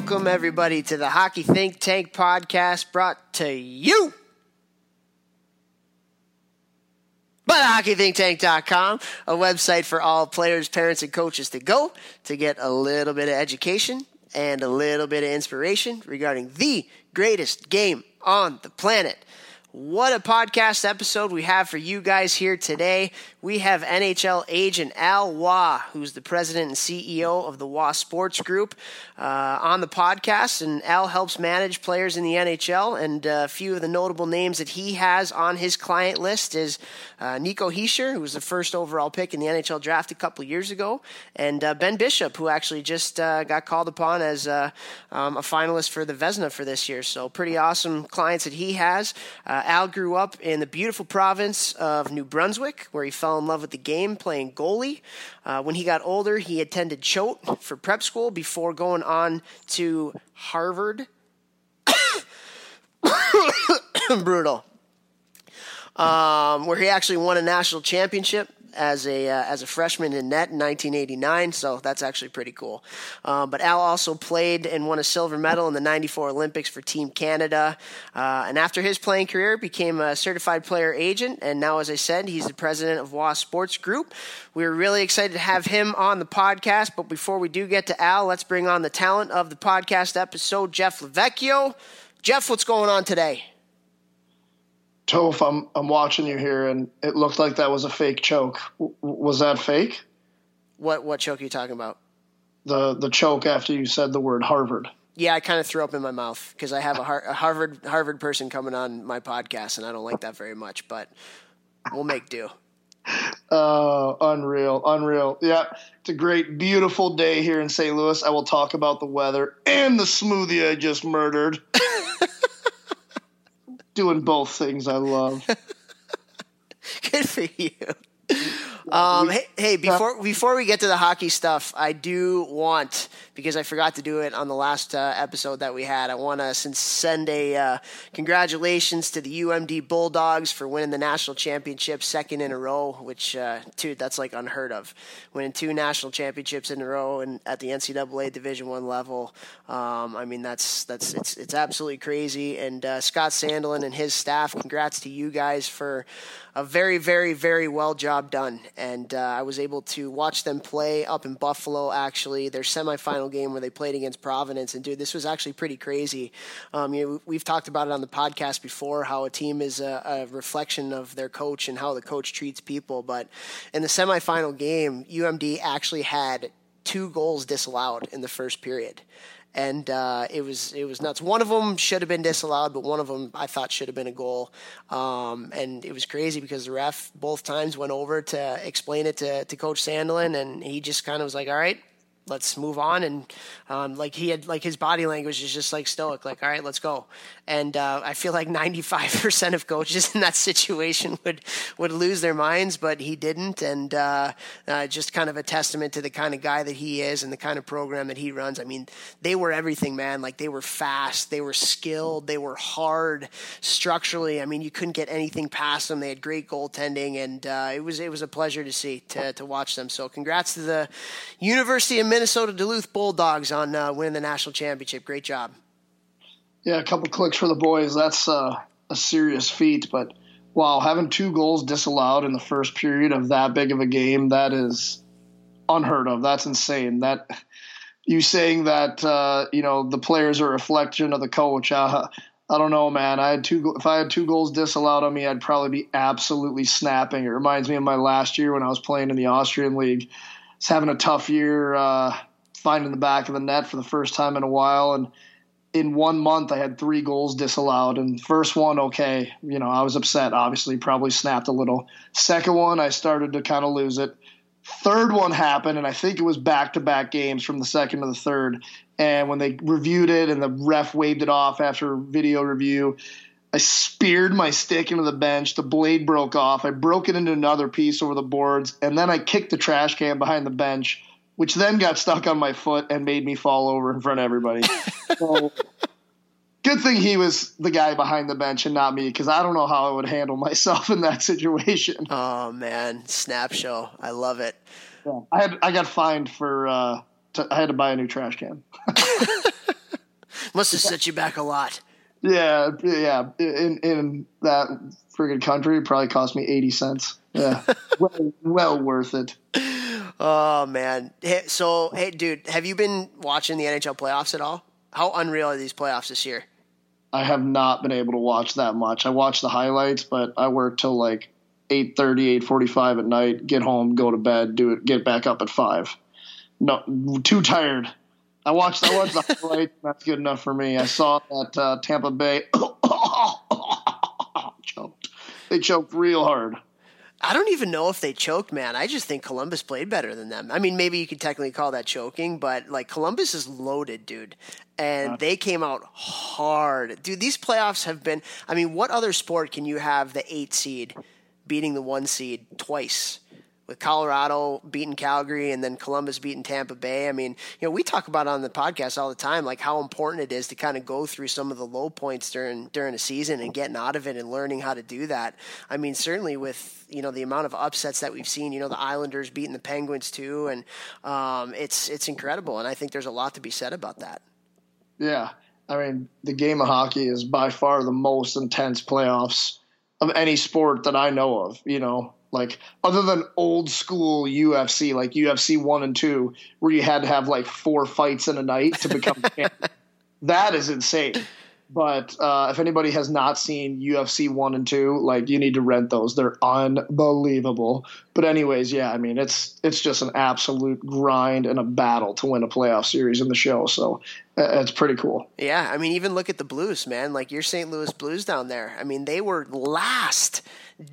Welcome, everybody, to the Hockey Think Tank podcast brought to you by HockeyThinkTank.com, a website for all players, parents, and coaches to go to get a little bit of education and a little bit of inspiration regarding the greatest game on the planet. What a podcast episode we have for you guys here today. We have NHL agent Al Roy, who's the president and CEO of the Roy Sports Group, uh, on the podcast. And Al helps manage players in the NHL. And uh, a few of the notable names that he has on his client list is uh, Nico Hischier, who was the first overall pick in the NHL draft a couple years ago, and uh, Ben Bishop, who actually just uh, got called upon as uh, um, a finalist for the Vezina for this year. So pretty awesome clients that he has. Al grew up in the beautiful province of New Brunswick, where he fell in love with the game playing goalie. Uh, when he got older, he attended Choate for prep school before going on to Harvard. Brutal. Um, where he actually won a national championship as a uh, as a freshman in net in 1989. So that's actually pretty cool. Um, but Al also played and won a silver medal in the '94 Olympics for Team Canada. Uh, and after his playing career, became a certified player agent. And now, as I said, he's the president of Roy Sports Group. We're really excited to have him on the podcast. But before we do get to Al, let's bring on the talent of the podcast episode, Jeff Lavecchio. Jeff, what's going on today? Toph, I'm I'm watching you here, and it looked like that was a fake choke. W- was that fake? What what choke are you talking about? The the choke after you said the word Harvard. Yeah, I kind of threw up in my mouth because I have a, Har- a Harvard Harvard person coming on my podcast, and I don't like that very much. But we'll make do. Uh, unreal, unreal. Yeah, it's a great, beautiful day here in St. Louis. I will talk about the weather and the smoothie I just murdered. Doing both things I love. Good for you. Um, hey, hey, before before we get to the hockey stuff, I do want because I forgot to do it on the last uh, episode that we had. I want to send a uh, congratulations to the UMD Bulldogs for winning the national championship second in a row. Which, uh, dude, that's like unheard of. Winning two national championships in a row and at the NCAA Division One level. Um, I mean, that's that's it's it's absolutely crazy. And uh, Scott Sandelin and his staff, congrats to you guys for a very, very, very well job done. And uh, I was able to watch them play up in Buffalo, actually, their semifinal game where they played against Providence. And, dude, this was actually pretty crazy. Um, you know, we've talked about it on the podcast before how a team is a, a reflection of their coach and how the coach treats people. But in the semifinal game, UMD actually had two goals disallowed in the first period and uh, it was it was nuts. One of them should have been disallowed, but one of them I thought should have been a goal. Um, and it was crazy because the ref both times went over to explain it to, to Coach Sandelin, and he just kind of was like, "All right, let's move on." And um, like he had like his body language is just like stoic, like, "All right, let's go." And uh, I feel like 95% of coaches in that situation would would lose their minds, but he didn't, and uh, uh, just kind of a testament to the kind of guy that he is and the kind of program that he runs. I mean, they were everything, man. Like they were fast, they were skilled, they were hard structurally. I mean, you couldn't get anything past them. They had great goaltending, and uh, it was it was a pleasure to see to to watch them. So, congrats to the University of Minnesota Duluth Bulldogs on uh, winning the national championship. Great job. Yeah, a couple clicks for the boys. That's uh, a serious feat. But wow, having two goals disallowed in the first period of that big of a game, that is unheard of. That's insane. That you saying that uh, you know the players are a reflection of the coach. Uh, I don't know, man. I had two. If I had two goals disallowed on me, I'd probably be absolutely snapping. It reminds me of my last year when I was playing in the Austrian league. I was having a tough year, uh, finding the back of the net for the first time in a while, and in one month I had three goals disallowed. And first one, okay, you know, I was upset. Obviously, probably snapped a little. Second one, I started to kind of lose it. Third one happened, and I think it was back to back games from the second to the third. And when they reviewed it and the ref waved it off after video review, I speared my stick into the bench. The blade broke off. I broke it into another piece over the boards, and then I kicked the trash can behind the bench, which then got stuck on my foot and made me fall over in front of everybody. so, good thing he was the guy behind the bench and not me, because I don't know how I would handle myself in that situation. Oh man, snap show! I love it. Yeah. I had I got fined for uh, to, I had to buy a new trash can. Must have set you back a lot. Yeah, yeah. In in that friggin' country, it probably cost me eighty cents. Yeah, well, well worth it. Oh man. Hey, so hey, dude, have you been watching the NHL playoffs at all? How unreal are these playoffs this year? I have not been able to watch that much. I watch the highlights, but I work till like 8.30, 8.45 at night, get home, go to bed, do it, get back up at 5. No, too tired. I watched, I watched the highlights. That's good enough for me. I saw that uh, Tampa Bay choked. They choked real hard. I don't even know if they choked, man. I just think Columbus played better than them. I mean, maybe you could technically call that choking, but like Columbus is loaded, dude. And they came out hard. Dude, these playoffs have been I mean, what other sport can you have the 8 seed beating the 1 seed twice? With Colorado beating Calgary and then Columbus beating Tampa Bay. I mean, you know, we talk about on the podcast all the time, like how important it is to kind of go through some of the low points during during a season and getting out of it and learning how to do that. I mean, certainly with you know the amount of upsets that we've seen, you know, the Islanders beating the Penguins too, and um, it's it's incredible, and I think there's a lot to be said about that. Yeah, I mean, the game of hockey is by far the most intense playoffs of any sport that I know of. You know, like other than old school UFC, like UFC one and two, where you had to have like four fights in a night to become champion. That is insane. But uh, if anybody has not seen UFC one and two, like you need to rent those. They're unbelievable. But anyways, yeah, I mean it's it's just an absolute grind and a battle to win a playoff series in the show. So uh, it's pretty cool. Yeah, I mean even look at the Blues, man. Like your St. Louis Blues down there. I mean they were last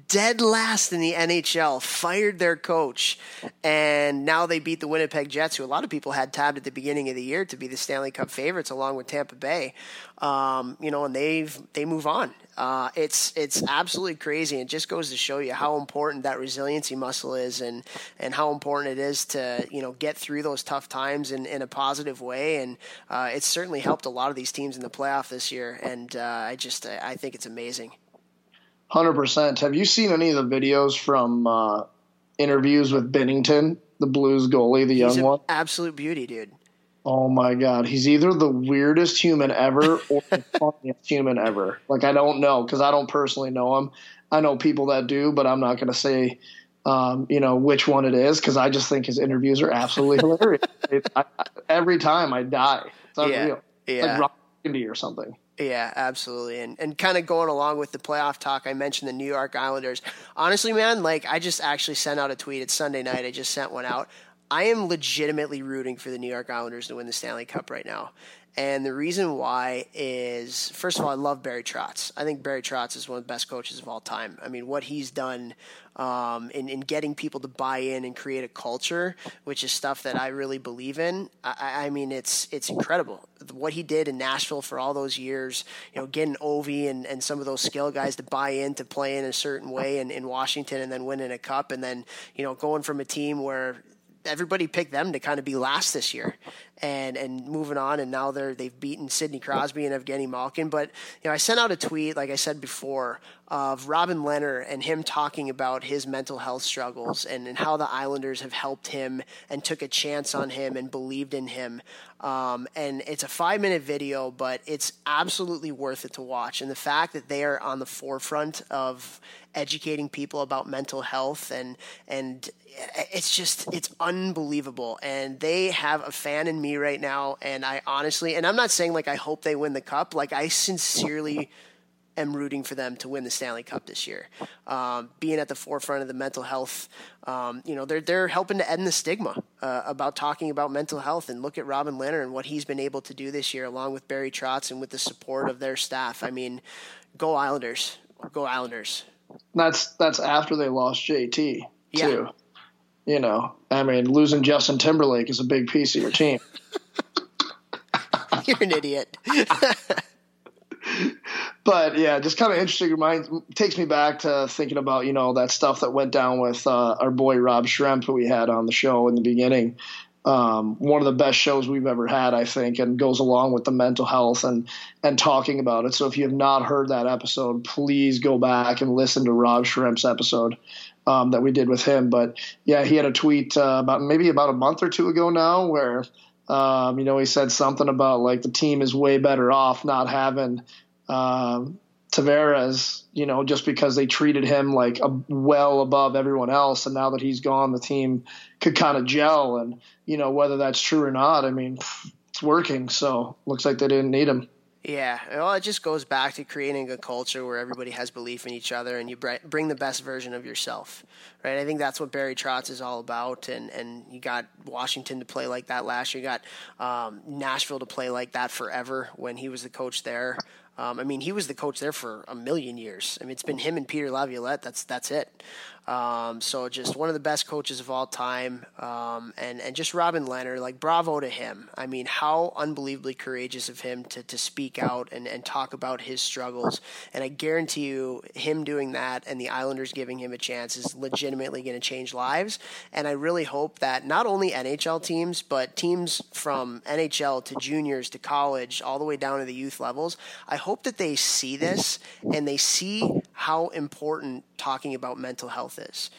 dead last in the NHL, fired their coach, and now they beat the Winnipeg Jets, who a lot of people had tabbed at the beginning of the year to be the Stanley Cup favorites, along with Tampa Bay. Um, you know, and they've they move on. Uh, it's it's absolutely crazy. It just goes to show you how important that resiliency muscle is, and and how important it is to you know get through those tough times in, in a positive way. And uh, it's certainly helped a lot of these teams in the playoff this year. And uh, I just I think it's amazing. Hundred percent. Have you seen any of the videos from uh, interviews with Binnington, the Blues goalie, the young one? Absolute beauty, dude. Oh my god, he's either the weirdest human ever or the funniest human ever. Like I don't know because I don't personally know him. I know people that do, but I'm not going to say, um, you know, which one it is because I just think his interviews are absolutely hilarious. It, I, every time I die, it's unreal. Yeah, yeah. like Rock or something. Yeah, absolutely. And and kind of going along with the playoff talk, I mentioned the New York Islanders. Honestly, man, like I just actually sent out a tweet. It's Sunday night. I just sent one out. I am legitimately rooting for the New York Islanders to win the Stanley Cup right now. And the reason why is, first of all, I love Barry Trotz. I think Barry Trotz is one of the best coaches of all time. I mean, what he's done um, in, in getting people to buy in and create a culture, which is stuff that I really believe in. I, I mean, it's it's incredible what he did in Nashville for all those years. You know, getting Ovi and, and some of those skill guys to buy in to play in a certain way in, in Washington, and then winning a cup, and then you know going from a team where everybody picked them to kind of be last this year and and moving on. And now they're they've beaten Sidney Crosby and Evgeny Malkin. But you know I sent out a tweet like I said before of Robin Lehner and him talking about his mental health struggles and, and how the Islanders have helped him and took a chance on him and believed in him um, and it's a five minute video but it's absolutely worth it to watch. And the fact that they are on the forefront of educating people about mental health and and it's just it's unbelievable. And they have a fan in me right now and I honestly and I'm not saying like I hope they win the cup. Like I sincerely am rooting for them to win the Stanley Cup this year. Um, being at the forefront of the mental health, um, you know, they're they're helping to end the stigma uh, about talking about mental health. And look at Robin Lehner and what he's been able to do this year, along with Barry Trotz and with the support of their staff. I mean, go Islanders, go Islanders. That's that's after they lost JT too. Yeah. You know, I mean, losing Justin Timberlake is a big piece of your team. You're an idiot. but yeah, just kind of interesting. Reminds takes me back to thinking about you know that stuff that went down with uh, our boy Rob Schremp who we had on the show in the beginning. Um, one of the best shows we've ever had, I think, and goes along with the mental health and and talking about it. So if you have not heard that episode, please go back and listen to Rob Schremp's episode um, that we did with him. But yeah, he had a tweet uh, about maybe about a month or two ago now where Um, you know, he said something about like the team is way better off not having um, Tavares, you know, just because they treated him like a, well above everyone else. And now that he's gone, the team could kind of gel. And, you know, whether that's true or not, I mean, it's working. So looks like they didn't need him. Yeah, well, it just goes back to creating a culture where everybody has belief in each other and you bring the best version of yourself, right? I think that's what Barry Trotz is all about, and and you got Washington to play like that last year. You got um, Nashville to play like that forever when he was the coach there. Um, I mean, he was the coach there for a million years. I mean, it's been him and Peter Laviolette. That's that's it. Um, so just one of the best coaches of all time, um, and and just Robin Lehner, like bravo to him. I mean, how unbelievably courageous of him to to speak out and and talk about his struggles. And I guarantee you, him doing that and the Islanders giving him a chance is legitimately going to change lives. And I really hope that not only NHL teams, but teams from NHL to juniors to college, all the way down to the youth levels, I hope that they see this and they see how important talking about mental health is,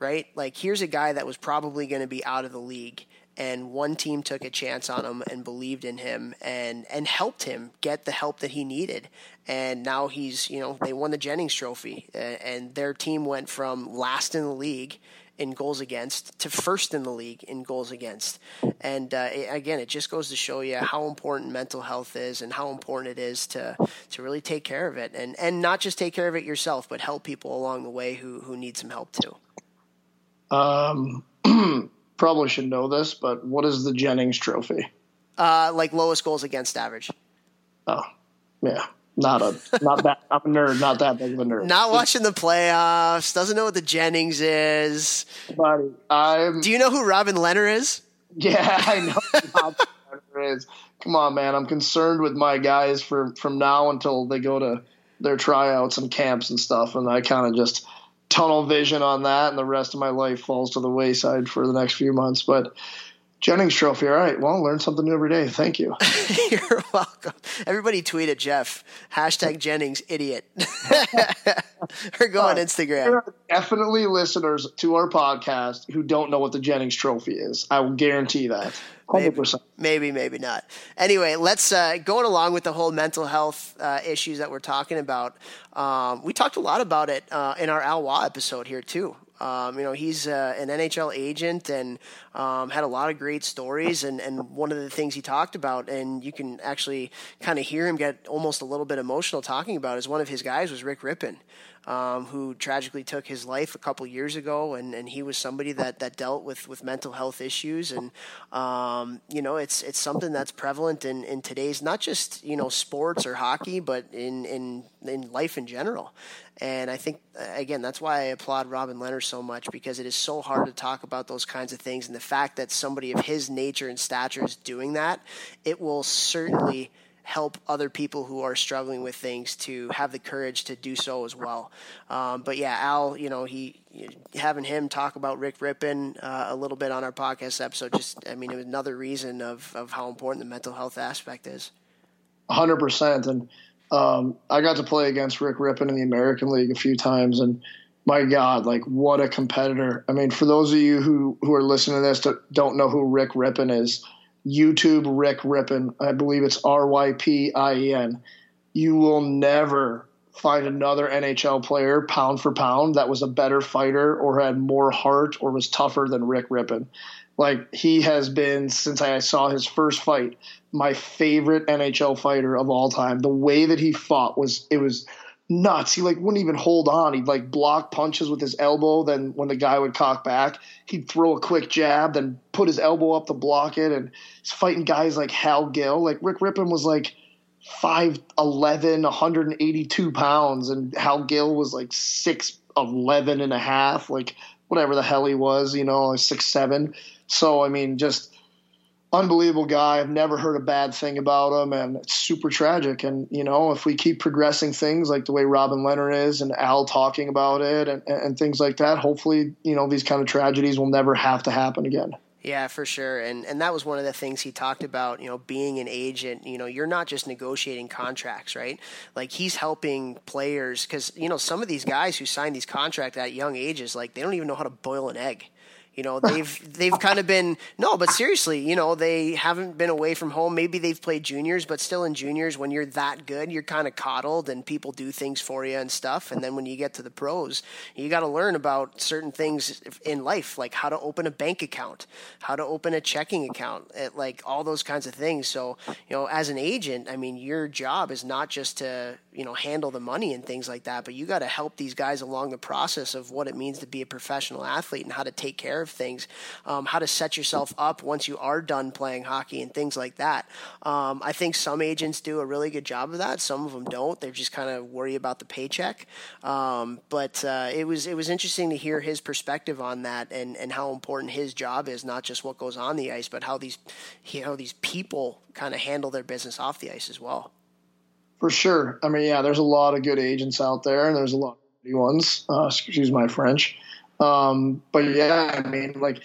right? Like, here's a guy that was probably going to be out of the league, and one team took a chance on him and believed in him and and helped him get the help that he needed. And now he's, you know, they won the Jennings Trophy, and their team went from last in the league in goals against to first in the league in goals against. And uh, it, again, it just goes to show you how important mental health is and how important it is to to really take care of it and and not just take care of it yourself, but help people along the way who who need some help too. Um, probably should know this, but what is the Jennings Trophy? Uh, like lowest goals against average. Oh, yeah not a not that I'm a nerd, not that big of a nerd. Not watching the playoffs, doesn't know what the Jennings is. Buddy, I'm Do you know who Robin Lehner is? Yeah, I know who Robin is. Come on, man. I'm concerned with my guys for from now until they go to their tryouts and camps and stuff, and I kind of just tunnel vision on that, and the rest of my life falls to the wayside for the next few months. But Jennings Trophy. All right. Well, learn something new every day. Thank you. You're welcome. Everybody tweet at Jeff. Hashtag Jennings idiot. or go on Instagram. There are definitely listeners to our podcast who don't know what the Jennings Trophy is. I will guarantee that. 100%. Maybe, maybe, maybe not. Anyway, let's uh, going along with the whole mental health uh, issues that we're talking about. Um, we talked a lot about it uh, in our Al Roy episode here too. Um, you know, he's uh, an NHL agent and um, had a lot of great stories. And, and one of the things he talked about, and you can actually kind of hear him get almost a little bit emotional talking about, is one of his guys was Rick Rypien um, who tragically took his life a couple years ago, and, and he was somebody that, that dealt with, with mental health issues, and um, you know it's it's something that's prevalent in, in today's not just you know sports or hockey, but in in in life in general. And I think, again, that's why I applaud Robin Lehner so much because it is so hard to talk about those kinds of things. And the fact that somebody of his nature and stature is doing that, it will certainly help other people who are struggling with things to have the courage to do so as well. Um, but yeah, Al, you know, he having him talk about Rick Rypien uh, a little bit on our podcast episode, just I mean, it was another reason of of how important the mental health aspect is. Hundred percent, and um, I got to play against Rick Rypien in the American League a few times, and my God, like what a competitor! I mean, for those of you who who are listening to this don't know who Rick Rypien is YouTube Rick Rypien. I believe it's R Y P I E N. You will never find another NHL player pound for pound that was a better fighter or had more heart or was tougher than Rick Rypien. Like he has been since I saw his first fight, my favorite NHL fighter of all time. The way that he fought was it was nuts. He like wouldn't even hold on. He'd like block punches with his elbow. Then when the guy would cock back, he'd throw a quick jab, then put his elbow up to block it. And he's fighting guys like Hal Gill. Like Rick Rypien was like 5'11", 182 pounds, and Hal Gill was like 6'11 and a half, like whatever the hell he was, you know, six seven. So I mean, just unbelievable guy. I've never heard a bad thing about him, and it's super tragic. And you know, if we keep progressing things like the way Robin Lehner is, and Al talking about it, and, and things like that, hopefully, you know, these kind of tragedies will never have to happen again. Yeah, for sure. And and that was one of the things he talked about, you know, being an agent, you know, you're not just negotiating contracts, right? Like he's helping players cuz you know, some of these guys who sign these contracts at young ages like they don't even know how to boil an egg You know, they've they've kind of been no, but seriously, you know, they haven't been away from home. Maybe they've played juniors, but still in juniors, when you're that good, you're kind of coddled, and people do things for you and stuff. And then when you get to the pros, you got to learn about certain things in life, like how to open a bank account, how to open a checking account, eh, like all those kinds of things. So, you know, as an agent, I mean, your job is not just to you know handle the money and things like that, but you got to help these guys along the process of what it means to be a professional athlete and how to take care of things, um, how to set yourself up once you are done playing hockey and things like that. Um, I think some agents do a really good job of that. Some of them don't. they're just kind of worry about the paycheck. Um, but uh, it was it was interesting to hear his perspective on that and, and how important his job is, not just what goes on the ice, but how these how these people kind of handle their business off the ice as well. For sure. I mean, yeah, there's a lot of good agents out there, and there's a lot of good ones. Uh, excuse my French. Um, but yeah, I mean, like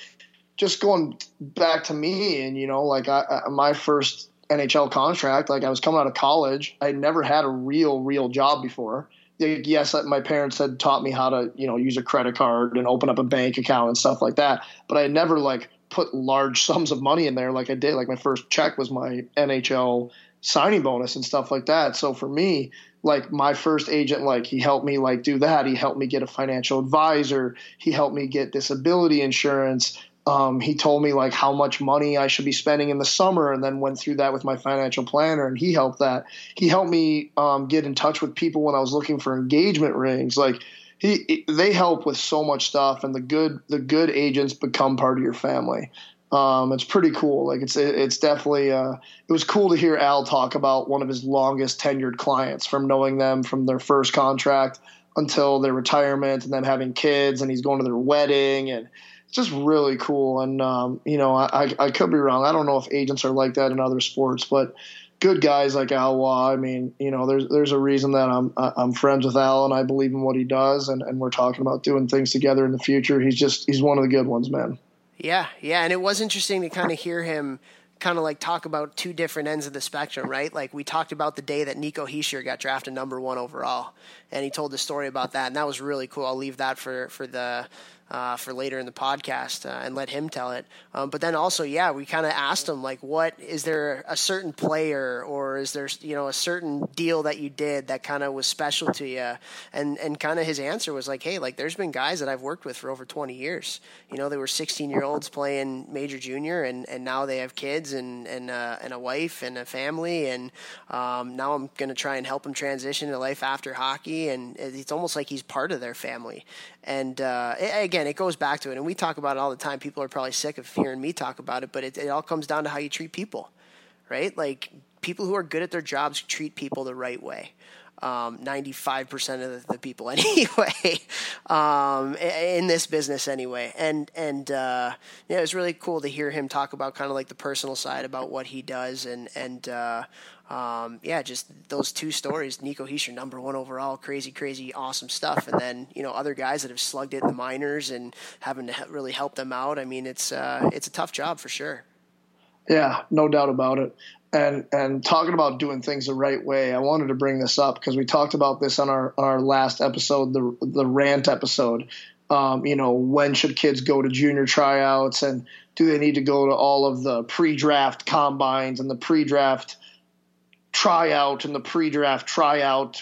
just going back to me, and you know, like I, I, my first NHL contract, like I was coming out of college, I never had a real, real job before. Like, Yes, my parents had taught me how to, you know, use a credit card and open up a bank account and stuff like that. But I never like put large sums of money in there like I did. Like my first check was my NHL signing bonus and stuff like that. So for me, like my first agent like he helped me like do that he helped me get a financial advisor he helped me get disability insurance um, he told me like how much money I should be spending in the summer, and then went through that with my financial planner, and he helped that. He helped me um, get in touch with people when I was looking for engagement rings. Like he, they help with so much stuff, and the good the good agents become part of your family. Um, it's pretty cool. Like it's it's definitely uh, it was cool to hear Al talk about one of his longest tenured clients from knowing them from their first contract until their retirement, and then having kids, and he's going to their wedding and it's just really cool. And um, you know, I, I could be wrong. I don't know if agents are like that in other sports, but good guys like Al Roy. I mean, you know, there's there's a reason that I'm I'm friends with Al and I believe in what he does, and, and we're talking about doing things together in the future. He's just he's one of the good ones, man. Yeah, yeah, and it was interesting to kind of hear him kind of like talk about two different ends of the spectrum, right? Like we talked about the day that Nico Hischier got drafted number one overall, and he told the story about that, and that was really cool. I'll leave that for for the uh, for later in the podcast uh, and let him tell it. Um, but then also, yeah, we kind of asked him like, what is there a certain player or is there you know a certain deal that you did that kind of was special to you? And and kind of his answer was like, hey, like there's been guys that I've worked with for over 20 years. You know, they were 16 year olds playing major junior, and, and now they have kids and and uh, and a wife and a family, and um, now I'm to try and help them transition to life after hockey, and it's almost like he's part of their family. And uh, again, it goes back to it, and we talk about it all the time. People are probably sick of hearing me talk about it, but it, it all comes down to how you treat people, right? Like people who are good at their jobs treat people the right way. Um, 95% of the, the people anyway, um, in this business anyway. And, and, uh, yeah, it was really cool to hear him talk about kind of like the personal side about what he does and, and, uh, um, yeah, just those two stories. Nico Hischier, number one overall, crazy, crazy, awesome stuff. And then you know other guys that have slugged it in the minors and having to really help them out. I mean, it's uh, it's a tough job for sure. Yeah, no doubt about it. And and talking about doing things the right way, I wanted to bring this up because we talked about this on our on our last episode, the the rant episode. Um, you know, when should kids go to junior tryouts, and do they need to go to all of the pre-draft combines and the pre-draft tryout and the pre-draft tryout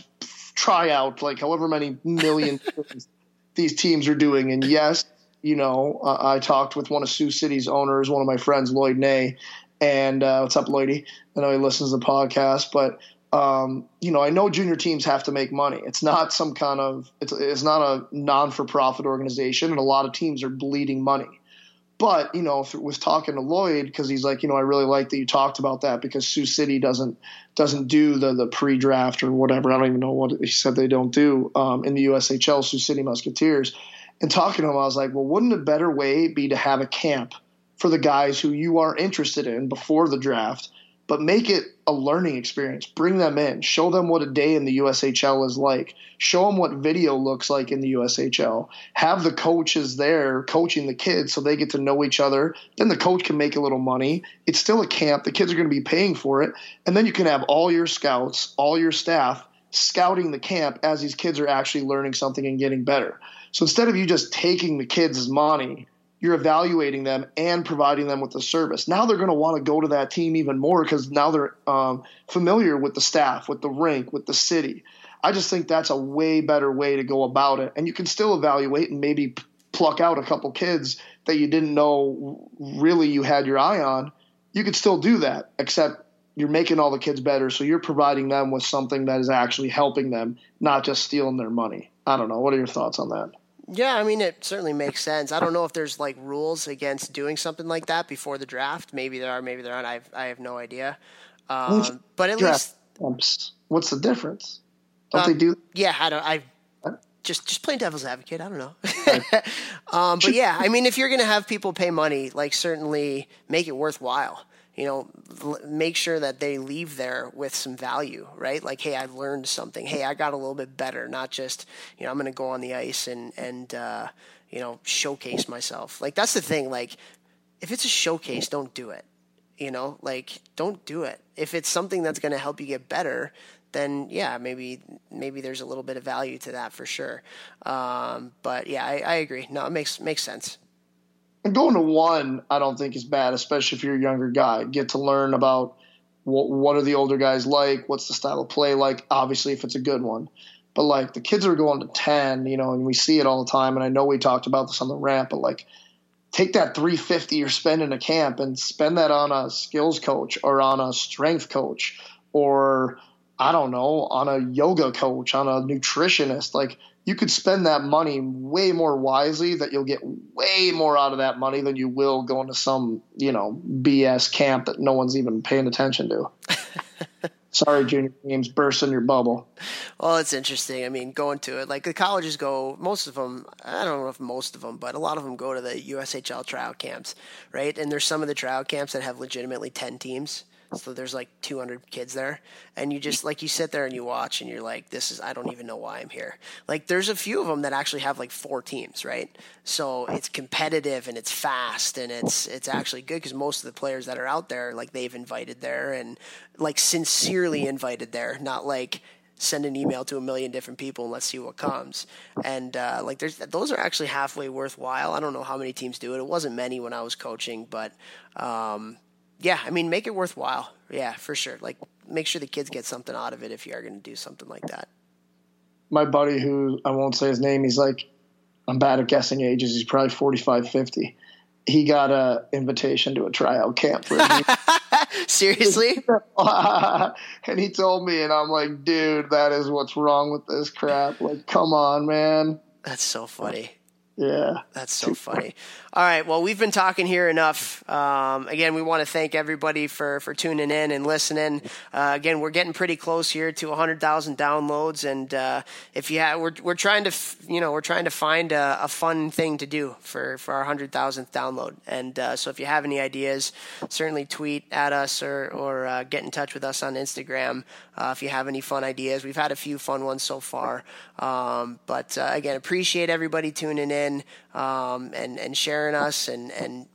tryout like however many million these teams are doing and yes you know uh, i talked with one of sioux city's owners one of my friends lloyd nay and uh, what's up lloydie i know he listens to the podcast but um, you know i know junior teams have to make money it's not some kind of it's, it's not a non-for-profit organization and a lot of teams are bleeding money but you know, with talking to Lloyd, because he's like, you know, I really like that you talked about that because Sioux City doesn't doesn't do the the pre-draft or whatever. I don't even know what he said they don't do um, in the USHL Sioux City Musketeers. And talking to him, I was like, well, wouldn't a better way be to have a camp for the guys who you are interested in before the draft but make it a learning experience. Bring them in, show them what a day in the USHL is like, show them what video looks like in the USHL. Have the coaches there coaching the kids so they get to know each other. Then the coach can make a little money. It's still a camp, the kids are going to be paying for it. And then you can have all your scouts, all your staff scouting the camp as these kids are actually learning something and getting better. So instead of you just taking the kids' money you're evaluating them and providing them with the service. Now they're going to want to go to that team even more because now they're um, familiar with the staff, with the rink, with the city. I just think that's a way better way to go about it. And you can still evaluate and maybe pluck out a couple kids that you didn't know really you had your eye on. You could still do that, except you're making all the kids better. So you're providing them with something that is actually helping them, not just stealing their money. I don't know. What are your thoughts on that? Yeah, I mean, it certainly makes sense. I don't know if there's like rules against doing something like that before the draft. Maybe there are, maybe there aren't. I have, I have no idea. Um, but at least, camps. what's the difference? Don't um, they do? Yeah, I don't. I just just playing devil's advocate. I don't know. um, but yeah, I mean, if you're going to have people pay money, like certainly make it worthwhile you know, make sure that they leave there with some value, right? Like, hey, I learned something. Hey, I got a little bit better. Not just, you know, I'm going to go on the ice and and uh, you know showcase myself. Like that's the thing. Like, if it's a showcase, don't do it. You know, like don't do it. If it's something that's going to help you get better, then yeah, maybe maybe there's a little bit of value to that for sure. Um, but yeah, I, I agree. No, it makes makes sense. And going to one, I don't think is bad, especially if you're a younger guy. Get to learn about what, what are the older guys like, what's the style of play like. Obviously, if it's a good one, but like the kids are going to ten, you know, and we see it all the time. And I know we talked about this on the ramp, but like take that 350 you're spending a camp and spend that on a skills coach or on a strength coach or I don't know, on a yoga coach, on a nutritionist. Like you could spend that money way more wisely that you'll get way more out of that money than you will going to some, you know, BS camp that no one's even paying attention to. Sorry, junior teams, bursting your bubble. Well, it's interesting. I mean, going to it, like the colleges go, most of them, I don't know if most of them, but a lot of them go to the USHL tryout camps, right? And there's some of the tryout camps that have legitimately 10 teams. So there's like 200 kids there, and you just like you sit there and you watch, and you're like, "This is I don't even know why I'm here." Like there's a few of them that actually have like four teams, right? So it's competitive and it's fast and it's it's actually good because most of the players that are out there, like they've invited there and like sincerely invited there, not like send an email to a million different people and let's see what comes. And uh, like there's those are actually halfway worthwhile. I don't know how many teams do it. It wasn't many when I was coaching, but um, yeah, I mean, make it worthwhile. Yeah, for sure. Like, make sure the kids get something out of it if you are going to do something like that. My buddy, who I won't say his name, he's like, I'm bad at guessing ages. He's probably 45, 50. He got a invitation to a tryout camp. For me. Seriously? and he told me, and I'm like, dude, that is what's wrong with this crap. Like, come on, man. That's so funny. Yeah. That's so funny. All right. Well, we've been talking here enough. Um, again, we want to thank everybody for, for tuning in and listening. Uh, again, we're getting pretty close here to 100,000 downloads. And uh, if you have, we're, we're trying to, you know, we're trying to find a, a fun thing to do for, for our 100,000th download. And uh, so if you have any ideas, certainly tweet at us or, or uh, get in touch with us on Instagram uh, if you have any fun ideas. We've had a few fun ones so far. Um, but uh, again, appreciate everybody tuning in um, and, and sharing us and, and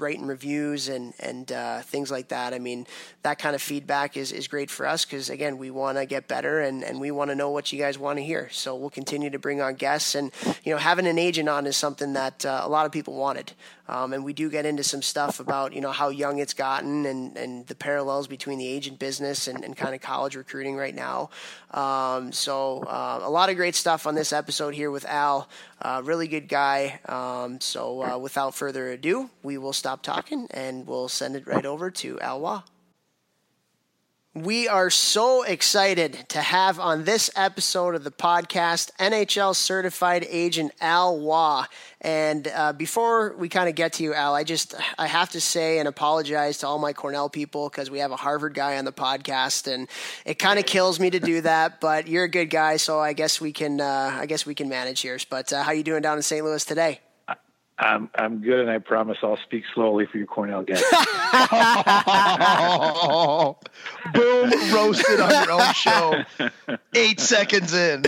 writing reviews and and uh, things like that. I mean, that kind of feedback is, is great for us because again, we want to get better and, and we want to know what you guys want to hear. So we'll continue to bring on guests and you know having an agent on is something that uh, a lot of people wanted. Um, and we do get into some stuff about you know how young it's gotten and, and the parallels between the agent business and, and kind of college recruiting right now. Um, so uh, a lot of great stuff on this episode here with Al. Uh, really good guy. Um, so uh, without further ado, we will stop talking and we'll send it right over to Al Roy. We are so excited to have on this episode of the podcast NHL certified agent Al Roy. And uh, before we kind of get to you, Al, I just I have to say and apologize to all my Cornell people because we have a Harvard guy on the podcast, and it kind of kills me to do that. But you're a good guy, so I guess we can uh, I guess we can manage yours. But uh, how you doing down in St. Louis today? I'm I'm good, and I promise I'll speak slowly for your Cornell guest. Boom! Roasted on your own show. Eight seconds in.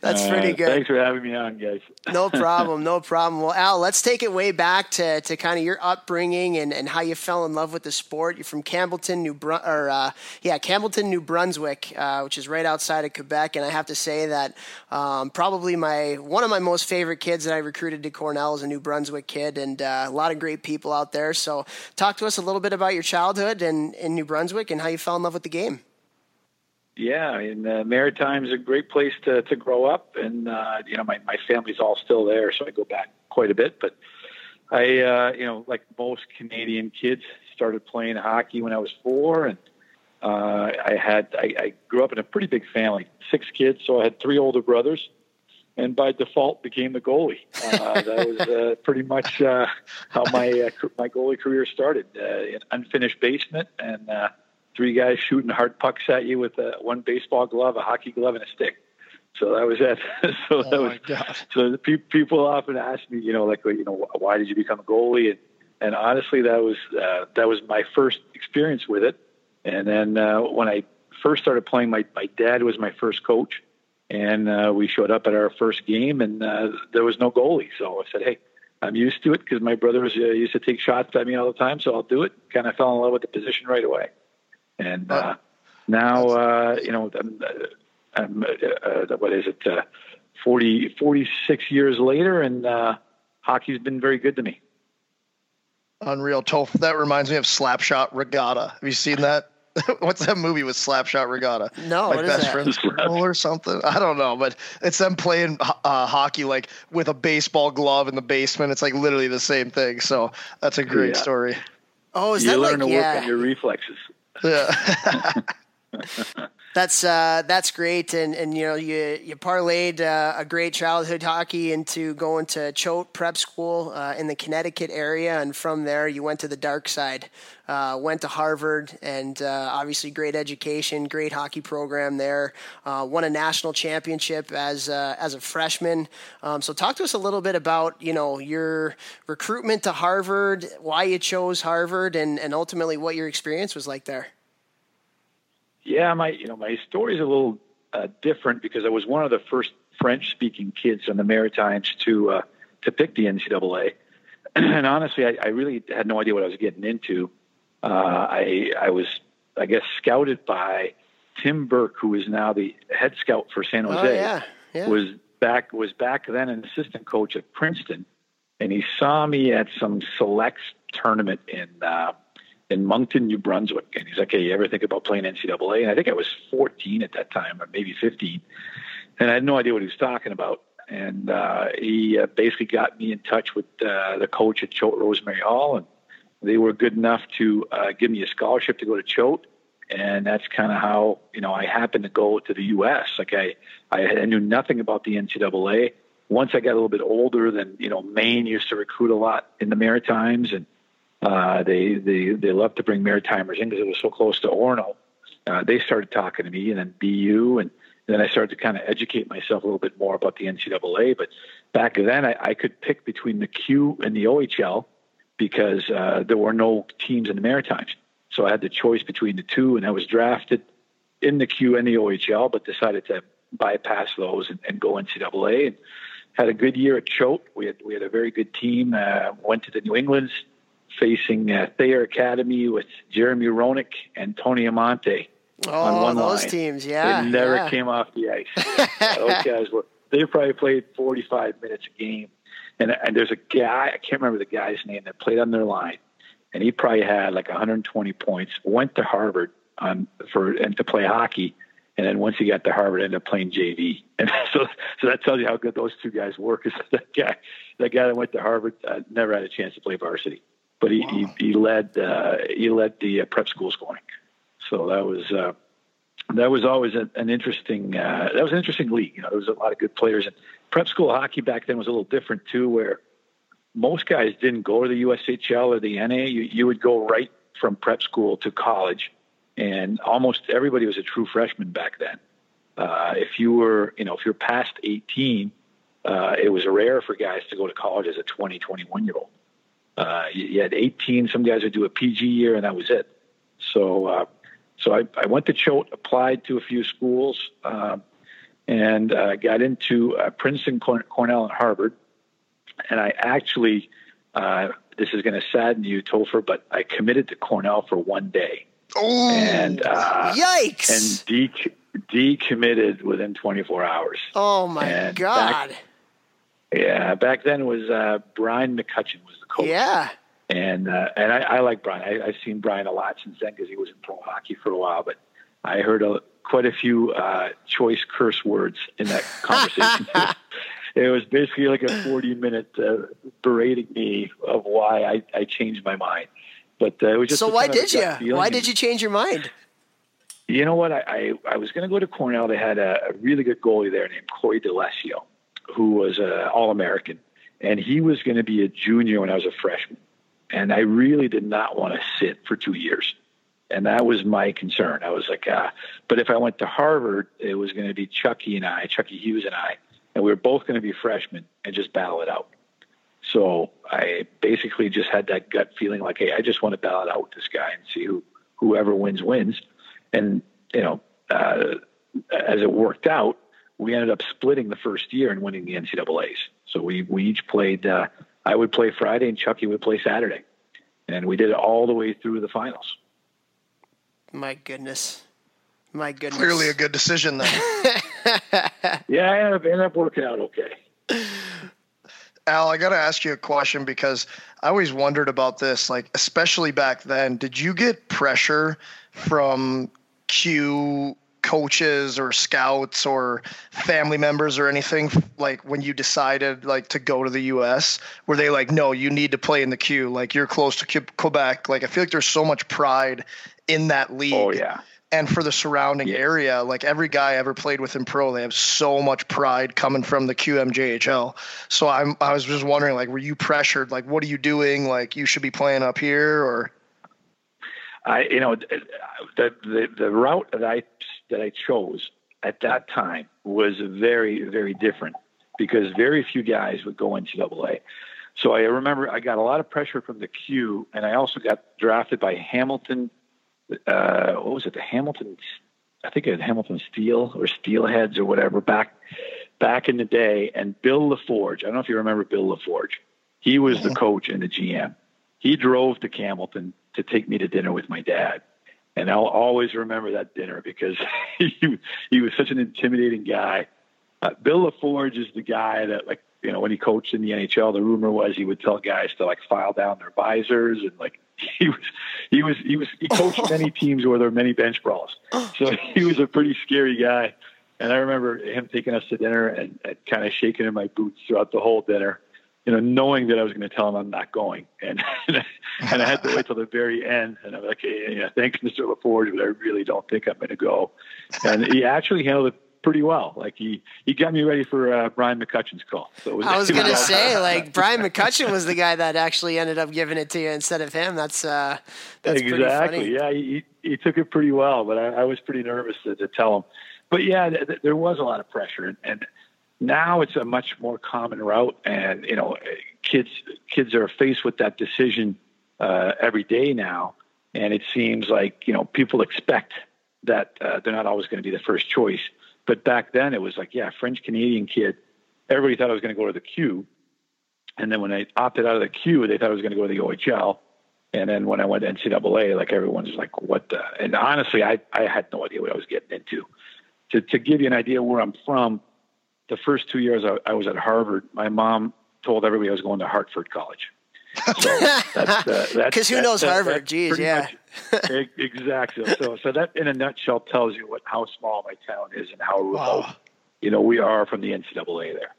That's pretty good. Thanks for having me on, guys. no problem. No problem. Well, Al, let's take it way back to, to kind of your upbringing and, and how you fell in love with the sport. You're from Campbellton, New Brun- or uh, yeah, Campbellton, New Brunswick, uh, which is right outside of Quebec. And I have to say that um, probably my one of my most favorite kids that I recruited to Cornell is a New Brunswick Brunswick kid, and uh, a lot of great people out there. So, talk to us a little bit about your childhood and in New Brunswick and how you fell in love with the game. Yeah, and uh, Maritime's a great place to to grow up, and uh, you know my my family's all still there, so I go back quite a bit. But I, uh, you know, like most Canadian kids, started playing hockey when I was four, and uh, I had I, I grew up in a pretty big family, six kids, so I had three older brothers, and by default became the goalie. Uh, that was uh, pretty much uh, how my uh, my goalie career started. Uh, an unfinished basement and. Uh, three guys shooting hard pucks at you with one baseball glove, a hockey glove, and a stick. So that was it. so oh that was God. so the pe- people often ask me, you know, like you know, why did you become a goalie? And and honestly, that was uh, that was my first experience with it. And then uh, when I first started playing, my my dad was my first coach, and uh, we showed up at our first game, and uh, there was no goalie. So I said, hey. I'm used to it because my brothers uh, used to take shots at me all the time, so I'll do it. Kind of fell in love with the position right away. And uh, now, uh, you know, I'm, I'm, uh, what is it, uh, 40, 46 years later, and uh, hockey's been very good to me. Unreal. Toph, that reminds me of Slapshot Regatta. Have you seen that? What's that movie with Slapshot Regatta? No, like what is best that? friends Girl or something. I don't know, but it's them playing uh, hockey like with a baseball glove in the basement. It's like literally the same thing. So that's a great Yeah. story. Oh, is you that learn like to work on your reflexes. Yeah. That's uh, that's great, and and you know you you parlayed uh, a great childhood hockey into going to Choate Prep School uh, in the Connecticut area, and from there you went to the dark side, uh, went to Harvard, and uh, obviously great education, great hockey program there. Uh, won a national championship as as a freshman. Um, so talk to us a little bit about you know your recruitment to Harvard, why you chose Harvard, and and ultimately what your experience was like there. Yeah, my you know my story is a little uh, different because I was one of the first French-speaking kids on the Maritimes to uh, to pick the NCAA, and honestly, I, I really had no idea what I was getting into. Uh, I I was I guess scouted by Tim Burke, who is now the head scout for San Jose. Oh yeah, yeah. was back was back then an assistant coach at Princeton, and he saw me at some selects tournament in uh, in Moncton, New Brunswick, and he's like, "Hey, you ever think about playing NCAA?" And I think I was 14 at that time, or maybe 15, and I had no idea what he was talking about. And uh, he uh, basically got me in touch with uh, the coach at Choate Rosemary Hall, and they were good enough to uh, give me a scholarship to go to Choate and that's kind of how you know I happened to go to the U.S. Like I, I knew nothing about the NCAA. Once I got a little bit older, then you know Maine used to recruit a lot in the Maritimes, and uh, they they they loved to bring Maritimers in because it was so close to Orono. Uh, they started talking to me, and then BU, and then I started to kind of educate myself a little bit more about the NCAA. But back then, I, I could pick between the Q and the OHL because uh, there were no teams in the Maritimes. So I had the choice between the two, and I was drafted in the Q and the OHL, but decided to bypass those and, and go NCAA. And had a good year at Choate. We had we had a very good team. Uh, went to the New Englands, facing uh, Thayer Academy with Jeremy Roenick and Tony Amonte on Oh, one those line. teams, yeah. They never yeah. came off the ice. those guys were. They probably played 45 minutes a game. And, and there's a guy I can't remember the guy's name that played on their line, and he probably had like 120 points. Went to Harvard on for and to play hockey, and then once he got to Harvard, ended up playing JV. And so, so that tells you how good those two guys were. Because that guy, that guy that went to Harvard, uh, never had a chance to play varsity, but he he, he led uh, he led the uh, prep schools going. So that was. Uh, that was always an, an interesting uh, that was an interesting league. You know, there was a lot of good players, and prep school hockey back then was a little different too, where most guys didn't go to the USHL or the NA. You, you would go right from prep school to college, and almost everybody was a true freshman back then. Uh, if you were, you know, if you're past 18, uh, it was rare for guys to go to college as a 20, 21 year old. Uh, you, you had 18. Some guys would do a PG year, and that was it. So. Uh, so I, I went to Choate, applied to a few schools, um, and uh, got into uh, Princeton, Corn- Cornell, and Harvard. And I actually, uh, this is going to sadden you, Topher, but I committed to Cornell for one day Oh, and uh, Yikes! and de- decommitted within 24 hours. oh my and god! Yeah, back then it was uh, Brian McCutcheon was coach. Yeah. And uh, and I, I like Brian. I, I've seen Brian a lot since then because he was in pro hockey for a while. But I heard a, quite a few uh, choice curse words in that conversation. it was basically like a 40 minute uh, berating me of why I, I changed my mind. But uh, it was just so. Why did you? Why did you change your mind? You know what? I I, I was going to go to Cornell. They had a, a, really good goalie there named Corrie D'Alessio, who was an All American, and he was going to be a junior when I was a freshman and I really did not want to sit for two years. And that was my concern. I was like, uh, but if I went to Harvard, it was going to be Chucky and I, Chucky Hughes and I, and we were both going to be freshmen and just battle it out. So I basically just had that gut feeling like, hey, I just want to battle it out with this guy and see who whoever wins wins. And you know, uh, as it worked out, we ended up splitting the first year and winning the NCAA's. So we we each played uh, I would play Friday and Chucky would play Saturday. And we did it all the way through the finals. My goodness. My goodness. Clearly a good decision then. yeah, I ended up, ended up working out okay. Al, I got to ask you a question because I always wondered about this, like, especially back then. Did you get pressure from Q coaches or scouts or family members or anything like when you decided like to go to the US were they like no you need to play in the Q like you're close to Quebec like I feel like there's so much pride in that league. Oh yeah. And for the surrounding yeah. area like every guy I ever played with in pro they have so much pride coming from the QMJHL so I'm I was just wondering like were you pressured? Like what are you doing? Like you should be playing up here or? I, you know, the, the the route that I that I chose at that time was very very different because very few guys would go into NCAA. So I remember I got a lot of pressure from the Q, and I also got drafted by Hamilton. Uh, what was it? The Hamilton, I think it was Hamilton Steel or Steelheads or whatever back back in the day. And Bill LaForge, I don't know if you remember Bill LaForge. He was the coach and the GM. He drove to Hamilton to take me to dinner with my dad. And I'll always remember that dinner because he, he was such an intimidating guy. Uh, Bill LaForge is the guy that, like, you know, when he coached in the NHL, the rumor was he would tell guys to like file down their visors and like he was he was he was he coached many teams where there were many bench brawls. So he was a pretty scary guy. And I remember him taking us to dinner and, and kind of shaking in my boots throughout the whole dinner you know, knowing that I was going to tell him I'm not going, and and I had to wait till the very end, and I'm like, hey, yeah, thanks, Mr. LaForge, but I really don't think I'm going to go. And he actually handled it pretty well. Like he he got me ready for uh, Brian McCutcheon's call. So was, I was going to say, like Brian McCutcheon was the guy that actually ended up giving it to you instead of him. That's uh, that's exactly. Yeah, he he took it pretty well, but I, I was pretty nervous to, to tell him. But yeah, th- th- there was a lot of pressure, and, and now it's a much more common route, and you know, kids kids are faced with that decision uh, every day now, and it seems like you know people expect that uh, they're not always going to be the first choice. But back then, it was like, yeah, French Canadian kid. Everybody thought I was going to go to the Q, and then when I opted out of the Q, they thought I was going to go to the OHL. And then when I went to NCAA, like everyone's like, what the? And honestly, I, I had no idea what I was getting into. To, to give you an idea where I'm from, the first two years I, I was at Harvard, my mom told everybody I was going to Hartford College. So because uh, who knows Harvard? Jeez, yeah. Much, exactly. So, so that in a nutshell tells you what how small my town is and how remote wow. you know we are from the NCAA there.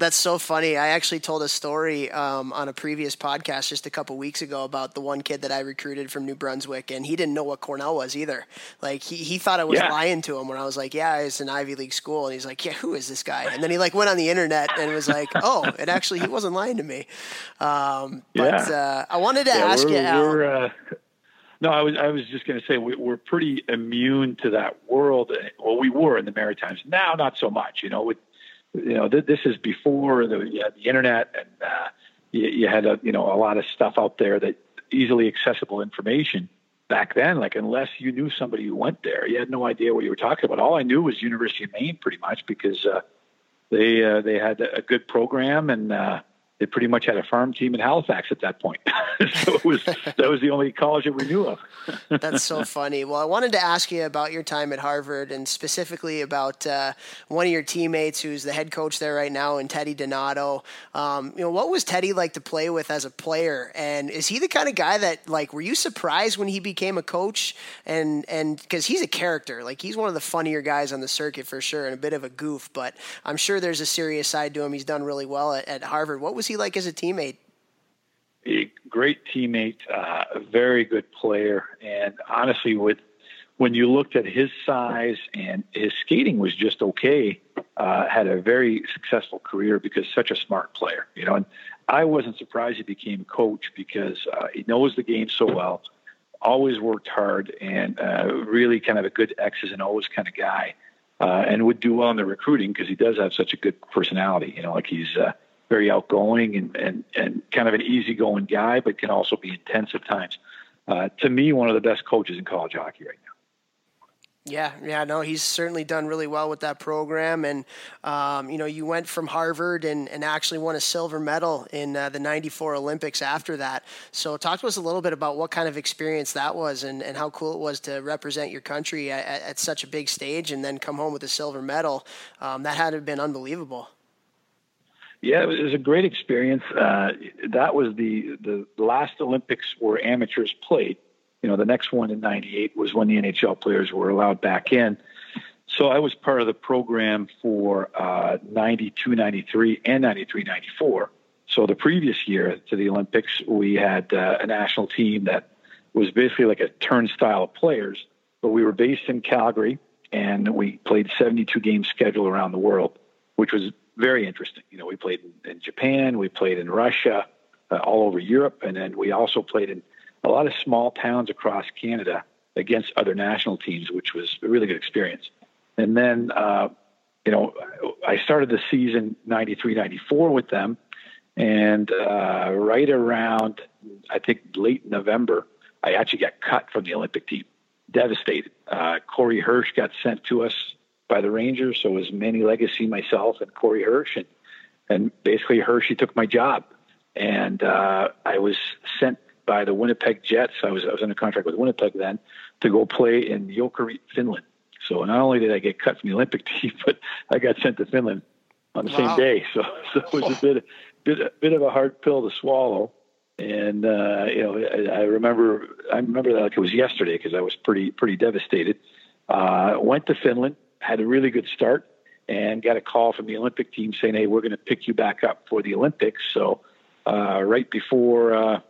That's so funny. I actually told a story um, on a previous podcast just a couple weeks ago about the one kid that I recruited from New Brunswick, and he didn't know what Cornell was either. Like he, he thought I was yeah. lying to him when I was like, "Yeah, it's an Ivy League school," and he's like, "Yeah, who is this guy?" And then he like went on the internet and was like, "Oh, and actually he wasn't lying to me." Um, but yeah. uh, I wanted to yeah, ask you, Al. Uh, no, I was I was just going to say we, are pretty immune to that world. Well, we were in the Maritimes. Now, not so much. You know, with you know, th- this is before the, you had the internet and uh, you, you, had a, you know a lot of stuff out there that easily accessible information back then. Like unless you knew somebody who went there, you had no idea what you were talking about. All I knew was University of Maine, pretty much, because uh, they uh, they had a good program and uh, they pretty much had a farm team in Halifax at that point. so it was that was the only college that we knew of. That's so funny. Well, I wanted to ask you about your time at Harvard and specifically about uh, one of your teammates who's the head coach there right now, and Teddy Donato. Um, you know, what was Teddy like to play with as a player, and is he the kind of guy that like were you surprised when he became a coach? And and because he's a character, like he's one of the funnier guys on the circuit for sure, and a bit of a goof, but I'm sure there's a serious side to him. He's done really well at, at Harvard. What was he like as a teammate? A great teammate, uh, a very good player, and honestly, with when you looked at his size and his skating was just okay, uh, had a very successful career because such a smart player, you know. And I wasn't surprised he became coach because uh, he knows the game so well, always worked hard, and uh, really kind of a good X's and O's kind of guy, uh, and would do well in the recruiting because he does have such a good personality. You know, like he's uh, very outgoing and, and, and kind of an easygoing guy, but can also be intense at times. Uh, to me, one of the best coaches in college hockey right now. Yeah, yeah, no, he's certainly done really well with that program. And, um, you know, you went from Harvard and, and actually won a silver medal in uh, the 94 Olympics after that. So, talk to us a little bit about what kind of experience that was and, and how cool it was to represent your country at, at such a big stage and then come home with a silver medal. Um, that had to have been unbelievable. Yeah, it was a great experience. Uh, that was the the last Olympics where amateurs played. You know, the next one in '98 was when the NHL players were allowed back in. So I was part of the program for uh, 92, 93, and 93, 94. So the previous year to the Olympics, we had uh, a national team that was basically like a turnstile of players, but we were based in Calgary and we played 72 game schedule around the world, which was very interesting. You know, we played in, in Japan, we played in Russia, uh, all over Europe, and then we also played in a lot of small towns across Canada against other national teams, which was a really good experience. And then, uh, you know, I started the season 93 94 with them. And uh, right around, I think, late November, I actually got cut from the Olympic team. Devastated. Uh, Corey Hirsch got sent to us by the Rangers. So it was Manny Legace, myself, and Corey Hirsch, and and basically Hershey took my job, and uh, I was sent by the Winnipeg Jets. I was I was under contract with Winnipeg then to go play in Jokerit, Finland. So not only did I get cut from the Olympic team, but I got sent to Finland on the wow. same day. So so it was a bit bit a bit of a hard pill to swallow. And uh, you know, I, I remember I remember that like it was yesterday because I was pretty pretty devastated. Uh, went to Finland, had a really good start and got a call from the Olympic team saying, "Hey, we're going to pick you back up for the Olympics." So uh, right before uh,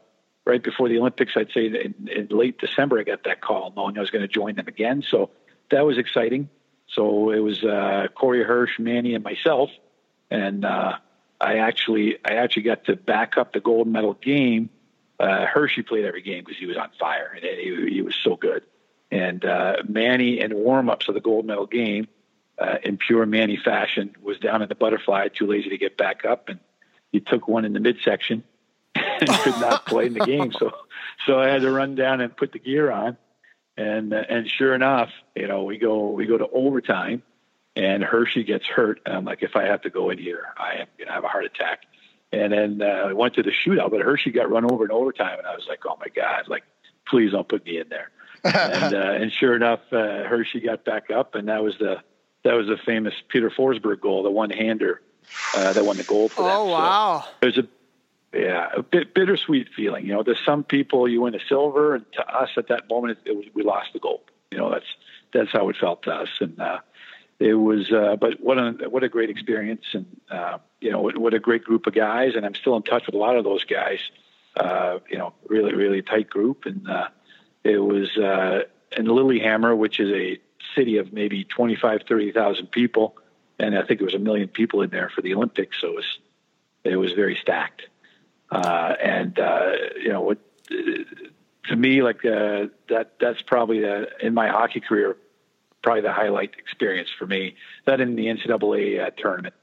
right before the Olympics, I'd say in, in, late December, I got that call knowing I was going to join them again. So that was exciting. So it was uh, Corey Hirsch, Manny, and myself, and uh, I actually I actually got to back up the gold medal game. Uh, Hershey played every game because he was on fire and he, he was so good and uh, Manny in warm-ups of the gold medal game, uh, in pure Manny fashion, was down in the butterfly, too lazy to get back up, and he took one in the midsection and could not play in the game. So, so I had to run down and put the gear on, and uh, and sure enough, you know, we go we go to overtime, and Hershey gets hurt, I'm like, if I have to go in here, I am gonna have a heart attack. And then uh, I went to the shootout, but Hershey got run over in overtime, and I was like, oh my god, like please don't put me in there and, uh, and sure enough, uh, Hershey got back up, and that was the that was the famous Peter Forsberg goal, the one hander uh, that won the goal for them. Oh wow! So it was a yeah, a bit bittersweet feeling. You know, to some people you win a silver, and to us at that moment it, it was, we lost the gold. You know, that's that's how it felt to us, and uh, it was. Uh, but what a what a great experience, and uh, you know what, what, a great group of guys, and I'm still in touch with a lot of those guys. Uh, you know, really really tight group, and uh, it was uh, in Lillehammer, which is a city of maybe 25, 30,000 people. And I think there was a million people in there for the Olympics. So it was, it was very stacked. Uh, and, uh, you know, what, to me, like uh, that, that's probably in my hockey career, probably the highlight experience for me. That in the NCAA uh, tournament.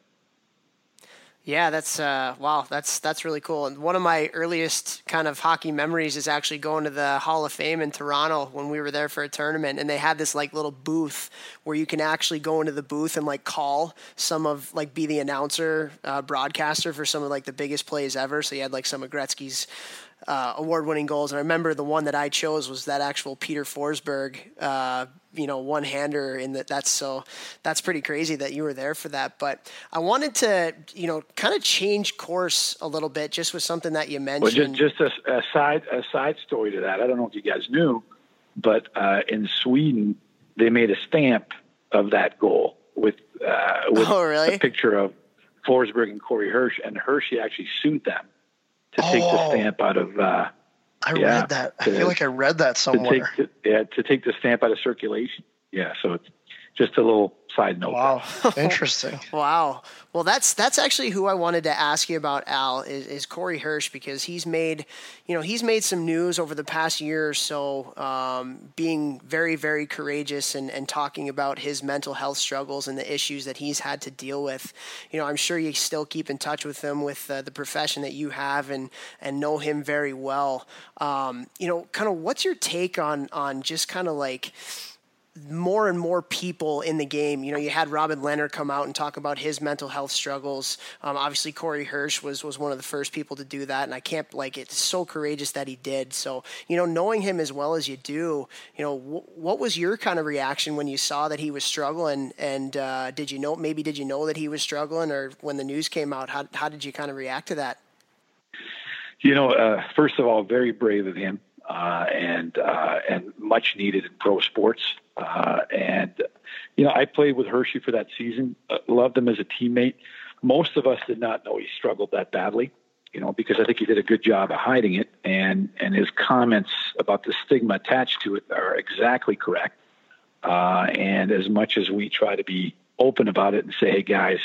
Yeah, that's uh, wow. That's that's really cool. And one of my earliest kind of hockey memories is actually going to the Hall of Fame in Toronto when we were there for a tournament, and they had this like little booth where you can actually go into the booth and like call some of like be the announcer, uh, broadcaster for some of like the biggest plays ever. So you had like some of Gretzky's uh, award-winning goals. And I remember the one that I chose was that actual Peter Forsberg, uh, you know, one-hander. In that, that's so that's pretty crazy that you were there for that. But I wanted to, you know, kind of change course a little bit, just with something that you mentioned. Well, just, just a, a side a side story to that. I don't know if you guys knew, but uh, in Sweden they made a stamp of that goal with uh, with oh, really? a picture of Forsberg and Corey Hirsch, and Hershey actually sued them to take the Oh. stamp out of. Uh, I Yeah, read that. I to- feel like I read that somewhere. to take the, yeah to take the stamp out of circulation. Yeah, so it's just a little side note. Wow, interesting. Wow. Well, that's that's actually who I wanted to ask you about, Al, is, is Corey Hirsch because he's made, you know, he's made some news over the past year or so, um, being very, very courageous and, and talking about his mental health struggles and the issues that he's had to deal with. You know, I'm sure you still keep in touch with him with uh, the profession that you have and and know him very well. Um, you know, kind of what's your take on on just kind of like more and more people in the game. You know, you had Robin Lehner come out and talk about his mental health struggles. Um, obviously, Corey Hirsch was was one of the first people to do that, and I can't like it's so courageous that he did. So, you know, knowing him as well as you do, you know, wh- what was your kind of reaction when you saw that he was struggling? And uh, did you know maybe did you know that he was struggling, or when the news came out, how how did you kind of react to that? You know, uh, first of all, very brave of him, uh, and uh, and much needed in pro sports. Uh, and you know, I played with Hershey for that season. Uh, loved him as a teammate. Most of us did not know he struggled that badly. You know, because I think he did a good job of hiding it, and and his comments about the stigma attached to it are exactly correct. Uh, and as much as we try to be open about it and say, hey guys,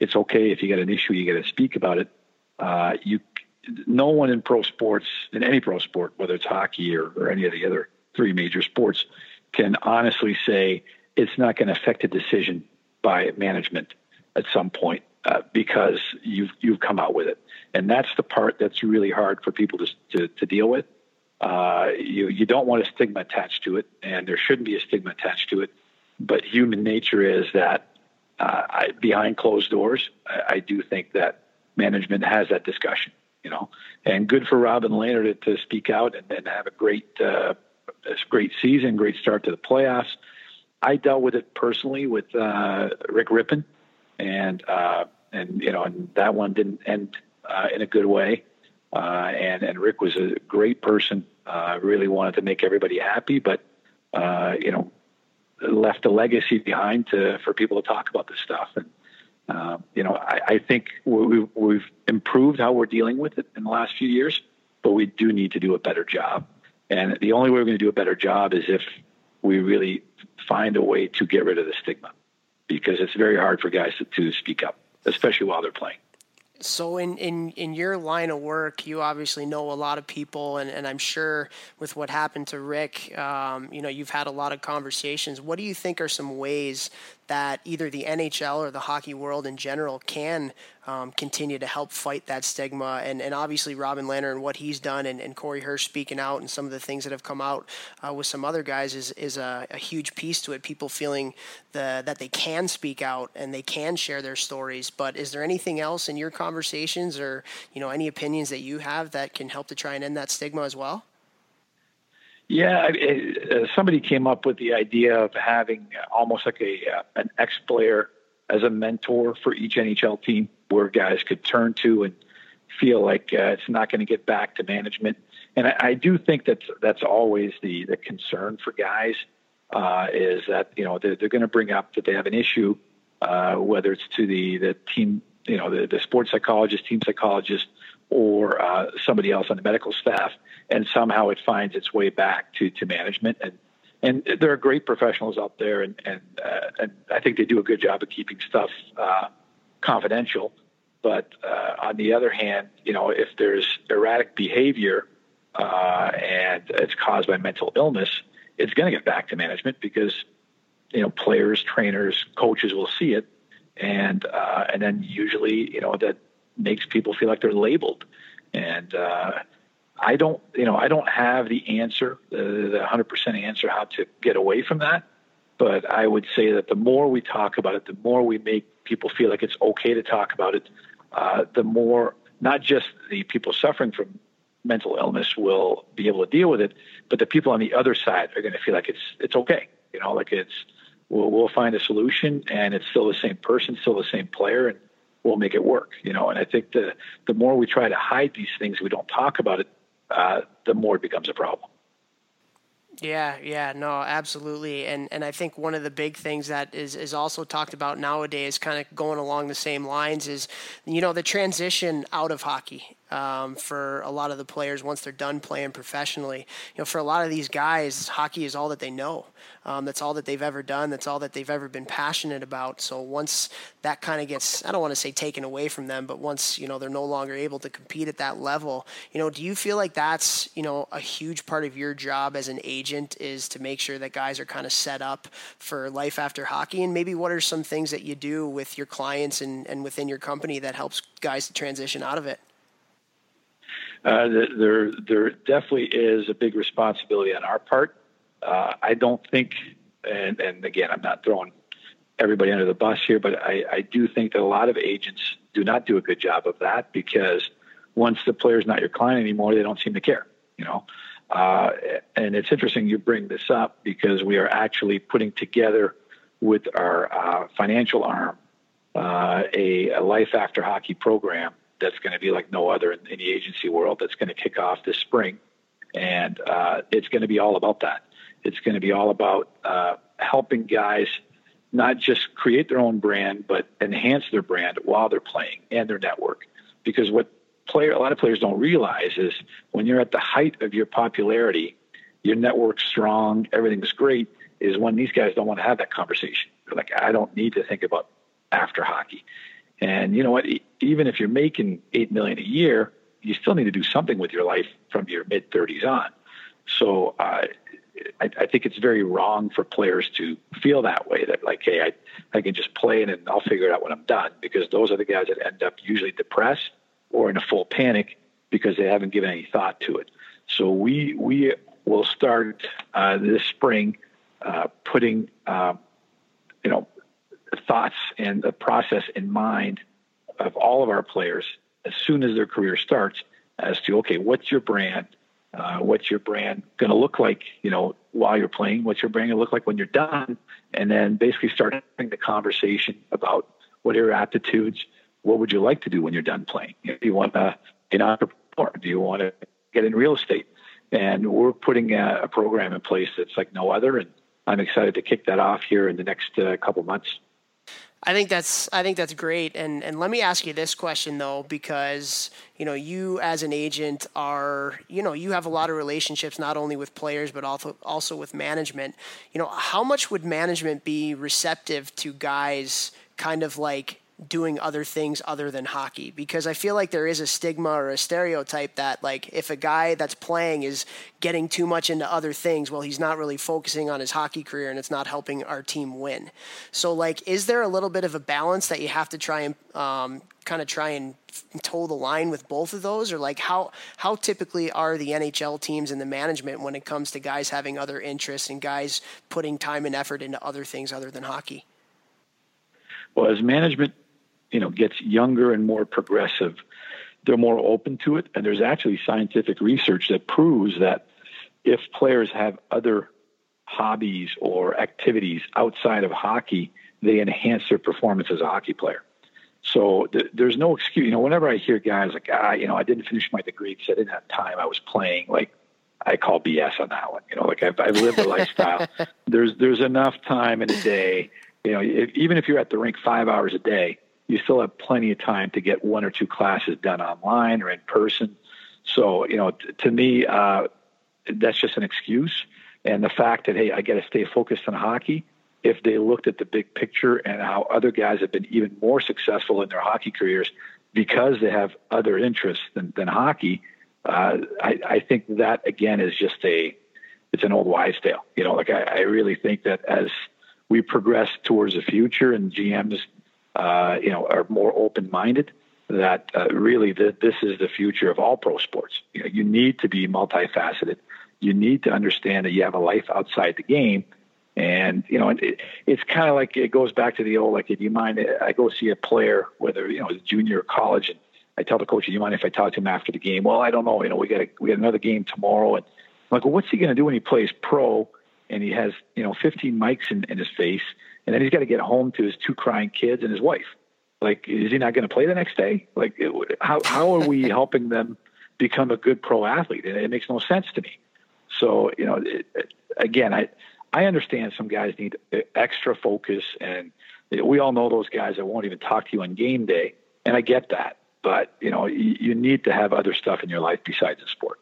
it's okay if you got an issue, you got to speak about it. Uh, you, no one in pro sports, in any pro sport, whether it's hockey or, or any of the other three major sports, can honestly say it's not going to affect a decision by management at some point uh, because you've you've come out with it, and that's the part that's really hard for people to to, to deal with. Uh, you you don't want a stigma attached to it, and there shouldn't be a stigma attached to it. But human nature is that uh, I, behind closed doors, I, I do think that management has that discussion. You know, and good for Robin Lehner to, to speak out and, and have a great uh, a great season, great start to the playoffs. I dealt with it personally with uh, Rick Rypien, and uh, and you know, and that one didn't end uh, in a good way. Uh, and and Rick was a great person. Uh, really wanted to make everybody happy, but uh, you know, left a legacy behind to for people to talk about this stuff. And uh, you know, I, I think we've, we've improved how we're dealing with it in the last few years, but we do need to do a better job. And the only way we're going to do a better job is if we really find a way to get rid of the stigma, because it's very hard for guys to, to speak up, especially while they're playing. So in, in, in your line of work, you obviously know a lot of people, and, and I'm sure with what happened to Rick, um, you know, you've had a lot of conversations. What do you think are some ways that either the NHL or the hockey world in general can um, continue to help fight that stigma? And, and obviously Robin Lehner and what he's done, and, and Corey Hirsch speaking out, and some of the things that have come out uh, with some other guys is is a, a huge piece to it. People feeling the that they can speak out and they can share their stories. But is there anything else in your conversations, or you know, any opinions that you have that can help to try and end that stigma as well? Yeah, I- I- uh, somebody came up with the idea of having almost like a uh, an ex player as a mentor for each NHL team, where guys could turn to and feel like uh, it's not going to get back to management. And I, I do think that that's always the the concern for guys uh, is that you know they're, they're going to bring up that they have an issue, uh, whether it's to the the team, you know, the, the sports psychologist, team psychologist, or uh, somebody else on the medical staff, and somehow it finds its way back to, to management. And and there are great professionals out there, and and, uh, and I think they do a good job of keeping stuff uh, confidential. But uh, on the other hand, you know, if there's erratic behavior uh, and it's caused by mental illness, it's going to get back to management because you know players, trainers, coaches will see it, and uh, and then usually you know that makes people feel like they're labeled. And uh, I don't, you know, I don't have the answer, the, the 100% answer how to get away from that. But I would say that the more we talk about it, the more we make people feel like it's okay to talk about it, uh, the more not just the people suffering from mental illness will be able to deal with it, but the people on the other side are going to feel like it's it's okay. You know, like it's we'll, we'll find a solution, and it's still the same person, still the same player, and we'll make it work. You know, and I think the the more we try to hide these things, we don't talk about it, uh, the more it becomes a problem. Yeah, yeah, no, absolutely. And and I think one of the big things that is is also talked about nowadays, kind of going along the same lines, is you know the transition out of hockey um, for a lot of the players once they're done playing professionally. You know, for a lot of these guys, hockey is all that they know. Um, that's all that they've ever done. That's all that they've ever been passionate about. So once that kind of gets, I don't want to say taken away from them, but once you know they're no longer able to compete at that level, you know, do you feel like that's you know a huge part of your job as an agent is to make sure that guys are kind of set up for life after hockey? And maybe what are some things that you do with your clients and, and within your company that helps guys to transition out of it? Uh, there, there definitely is a big responsibility on our part. Uh, I don't think, and, and again, I'm not throwing everybody under the bus here, but I, I do think that a lot of agents do not do a good job of that because once the player's not your client anymore, they don't seem to care. You know, uh, and it's interesting you bring this up because we are actually putting together with our uh, financial arm uh, a, a, life after hockey program that's going to be like no other in, in, the agency world that's going to kick off this spring. And uh, it's going to be all about that. It's going to be all about uh, helping guys not just create their own brand, but enhance their brand while they're playing and their network. Because what player a lot of players don't realize is when you're at the height of your popularity, your network's strong, everything's great, is when these guys don't want to have that conversation. They're like, I don't need to think about after hockey. And you know what? Even if you're making eight million a year, you still need to do something with your life from your mid 30s on. So uh, I, I, think it's very wrong for players to feel that way. That like, hey, I I can just play and I'll figure it out when I'm done. Because those are the guys that end up usually depressed or in a full panic because they haven't given any thought to it. So we we will start uh, this spring uh, putting uh, you know thoughts and the process in mind of all of our players as soon as their career starts as to okay what's your brand? Uh, what's your brand going to look like you know while you're playing? What's your brand going to look like when you're done? And then basically start having the conversation about what are your aptitudes? What would you like to do when you're done playing? Do you want to be an entrepreneur? Do you want to get in real estate? And we're putting a, a program in place that's like no other and i'm excited to kick that off here in the next uh, couple months I think that's I think that's great. And and let me ask you this question though, because you know you as an agent are you know you have a lot of relationships not only with players but also also with management. You know how much would management be receptive to guys kind of like doing other things other than hockey because I feel like there is a stigma or a stereotype that like if a guy that's playing is getting too much into other things, well he's not really focusing on his hockey career and it's not helping our team win. So like is there a little bit of a balance that you have to try and um, kind of try and toe the line with both of those or like how how typically are the NHL teams and the management when it comes to guys having other interests and guys putting time and effort into other things other than hockey? Well, as management you know gets younger and more progressive, they're more open to it. And there's actually scientific research that proves that if players have other hobbies or activities outside of hockey, they enhance their performance as a hockey player. So th- there's no excuse. You know, whenever I hear guys like, ah, you know, I didn't finish my degree because I didn't have time. I was playing. Like, I call BS on that one. You know, like I've, I've lived a lifestyle. There's there's enough time in a day. You know, if, even if you're at the rink five hours a day, you still have plenty of time to get one or two classes done online or in person. So, you know, t- to me, uh, that's just an excuse. And the fact that, hey, I got to stay focused on hockey, if they looked at the big picture and how other guys have been even more successful in their hockey careers because they have other interests than, than hockey, uh, I, I think that, again, is just a, it's an old wives' tale. You know, like I, I really think that as we progress towards the future and GMs uh, you know, are more open minded, that uh, really that this is the future of all pro sports. You, know, you need to be multifaceted. You need to understand that you have a life outside the game. And you know, it, it's kind of like it goes back to the old like, do you mind? I go see a player, whether you know, junior or college, and I tell the coach, do you mind if I talk to him after the game? Well, I don't know. You know, we got a, we got another game tomorrow, and I'm like, well, what's he going to do when he plays pro and he has you know 15 mics in, in his face, and then he's got to get home to his two crying kids and his wife? Like, is he not going to play the next day? Like, it, how how are we helping them become a good pro athlete? And it makes no sense to me. So, you know, it, it, again, I I understand some guys need extra focus, and we all know those guys that won't even talk to you on game day, and I get that. But you know, you, you need to have other stuff in your life besides the sport.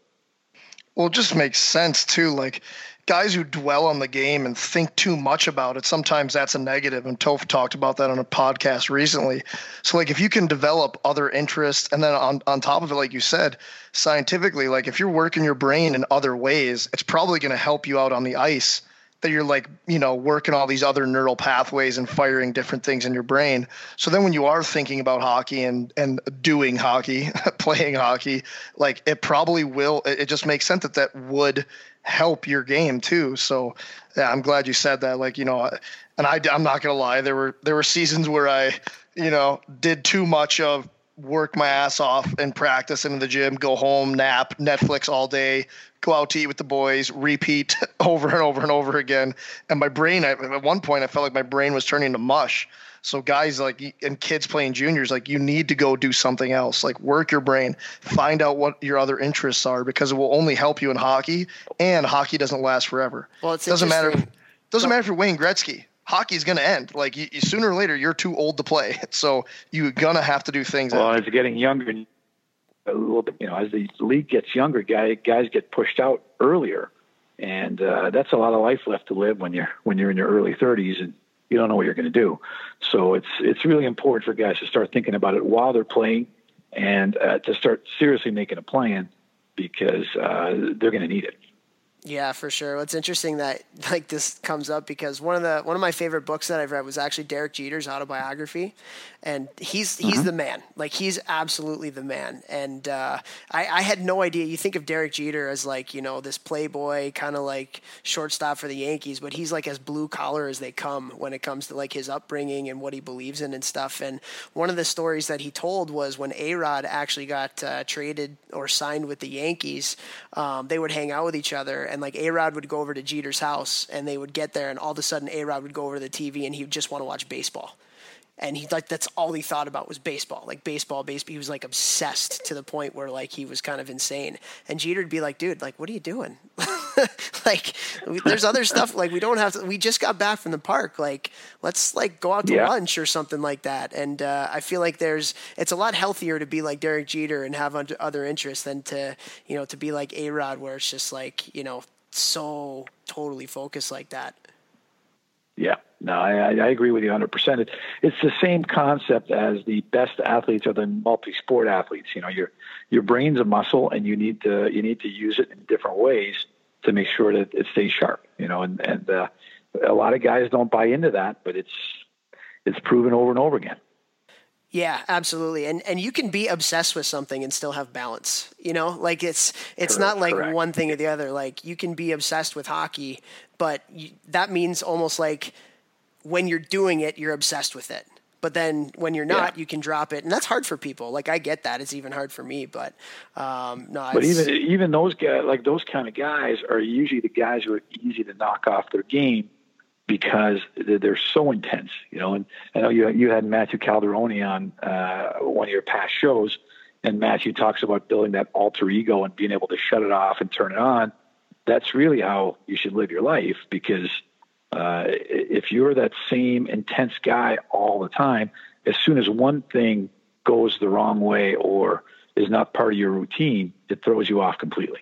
Well, it just makes sense too. Like guys who dwell on the game and think too much about it, sometimes that's a negative. And Toph talked about that on a podcast recently. So, like, if you can develop other interests, and then on, on top of it, like you said, scientifically, like if you're working your brain in other ways, it's probably going to help you out on the ice that you're like, you know, working all these other neural pathways and firing different things in your brain. So then when you are thinking about hockey and and doing hockey, playing hockey, like it probably will it just makes sense that that would help your game too. So yeah, I'm glad you said that. Like, you know, and I, I'm not gonna lie, there were there were seasons where I, you know, did too much of work my ass off and practice in the gym, go home, nap, Netflix all day, go out to eat with the boys, repeat over and over and over again. And my brain, at one point, I felt like my brain was turning to mush. So guys like and kids playing juniors, like you need to go do something else. Like work your brain, find out what your other interests are because it will only help you in hockey. And hockey doesn't last forever. Well, it doesn't matter. If, doesn't matter if you're Wayne Gretzky. Hockey's going to end. Like you, you, sooner or later, you're too old to play. So you're gonna have to do things. Well, as getting younger, a little bit, you know, as the league gets younger, guys guys get pushed out earlier, and uh, that's a lot of life left to live when you're when you're in your early 30s and you don't know what you're going to do. So it's it's really important for guys to start thinking about it while they're playing, and uh, to start seriously making a plan because uh, they're going to need it. Yeah, for sure. It's interesting that like this comes up because one of the one of my favorite books that I've read was actually Derek Jeter's autobiography, and he's he's mm-hmm. the man. Like he's absolutely the man. And uh, I, I had no idea. You think of Derek Jeter as like you know this playboy kind of like shortstop for the Yankees, but he's like as blue collar as they come when it comes to like his upbringing and what he believes in and stuff. And one of the stories that he told was when A Rod actually got uh, traded or signed with the Yankees, um, they would hang out with each other, and like A Rod would go over to Jeter's house, and they would get there, and all of a sudden A Rod would go over to the TV, and he would just want to watch baseball and he like that's all he thought about was baseball, like baseball, baseball. He was like obsessed to the point where like he was kind of insane. And Jeter'd be like, "Dude, like, what are you doing? like, there's other stuff. Like, we don't have to. We just got back from the park. Like, let's like go out to yeah. lunch or something like that." And uh, I feel like there's it's a lot healthier to be like Derek Jeter and have other interests than to you know to be like A Rod, where it's just like you know so totally focused like that. Yeah, no, I, I agree with you 100%. It, it's the same concept as the best athletes are the multi-sport athletes. You know, your your brain's a muscle, and you need to you need to use it in different ways to make sure that it stays sharp. You know, and and uh, a lot of guys don't buy into that, but it's it's proven over and over again. Yeah, absolutely. And and you can be obsessed with something and still have balance. You know, like it's it's correct, not like correct. one thing or the other. Like you can be obsessed with hockey, but you, that means almost like when you're doing it, you're obsessed with it. But then when you're not, yeah. you can drop it, and that's hard for people. Like I get that; it's even hard for me. But um, no, but even even those guys, like those kind of guys, are usually the guys who are easy to knock off their game because they're so intense, you know. And I know you you had Matthew Calderoni on uh, one of your past shows, and Matthew talks about building that alter ego and being able to shut it off and turn it on. That's really how you should live your life because uh, if you're that same intense guy all the time, as soon as one thing goes the wrong way or is not part of your routine, it throws you off completely.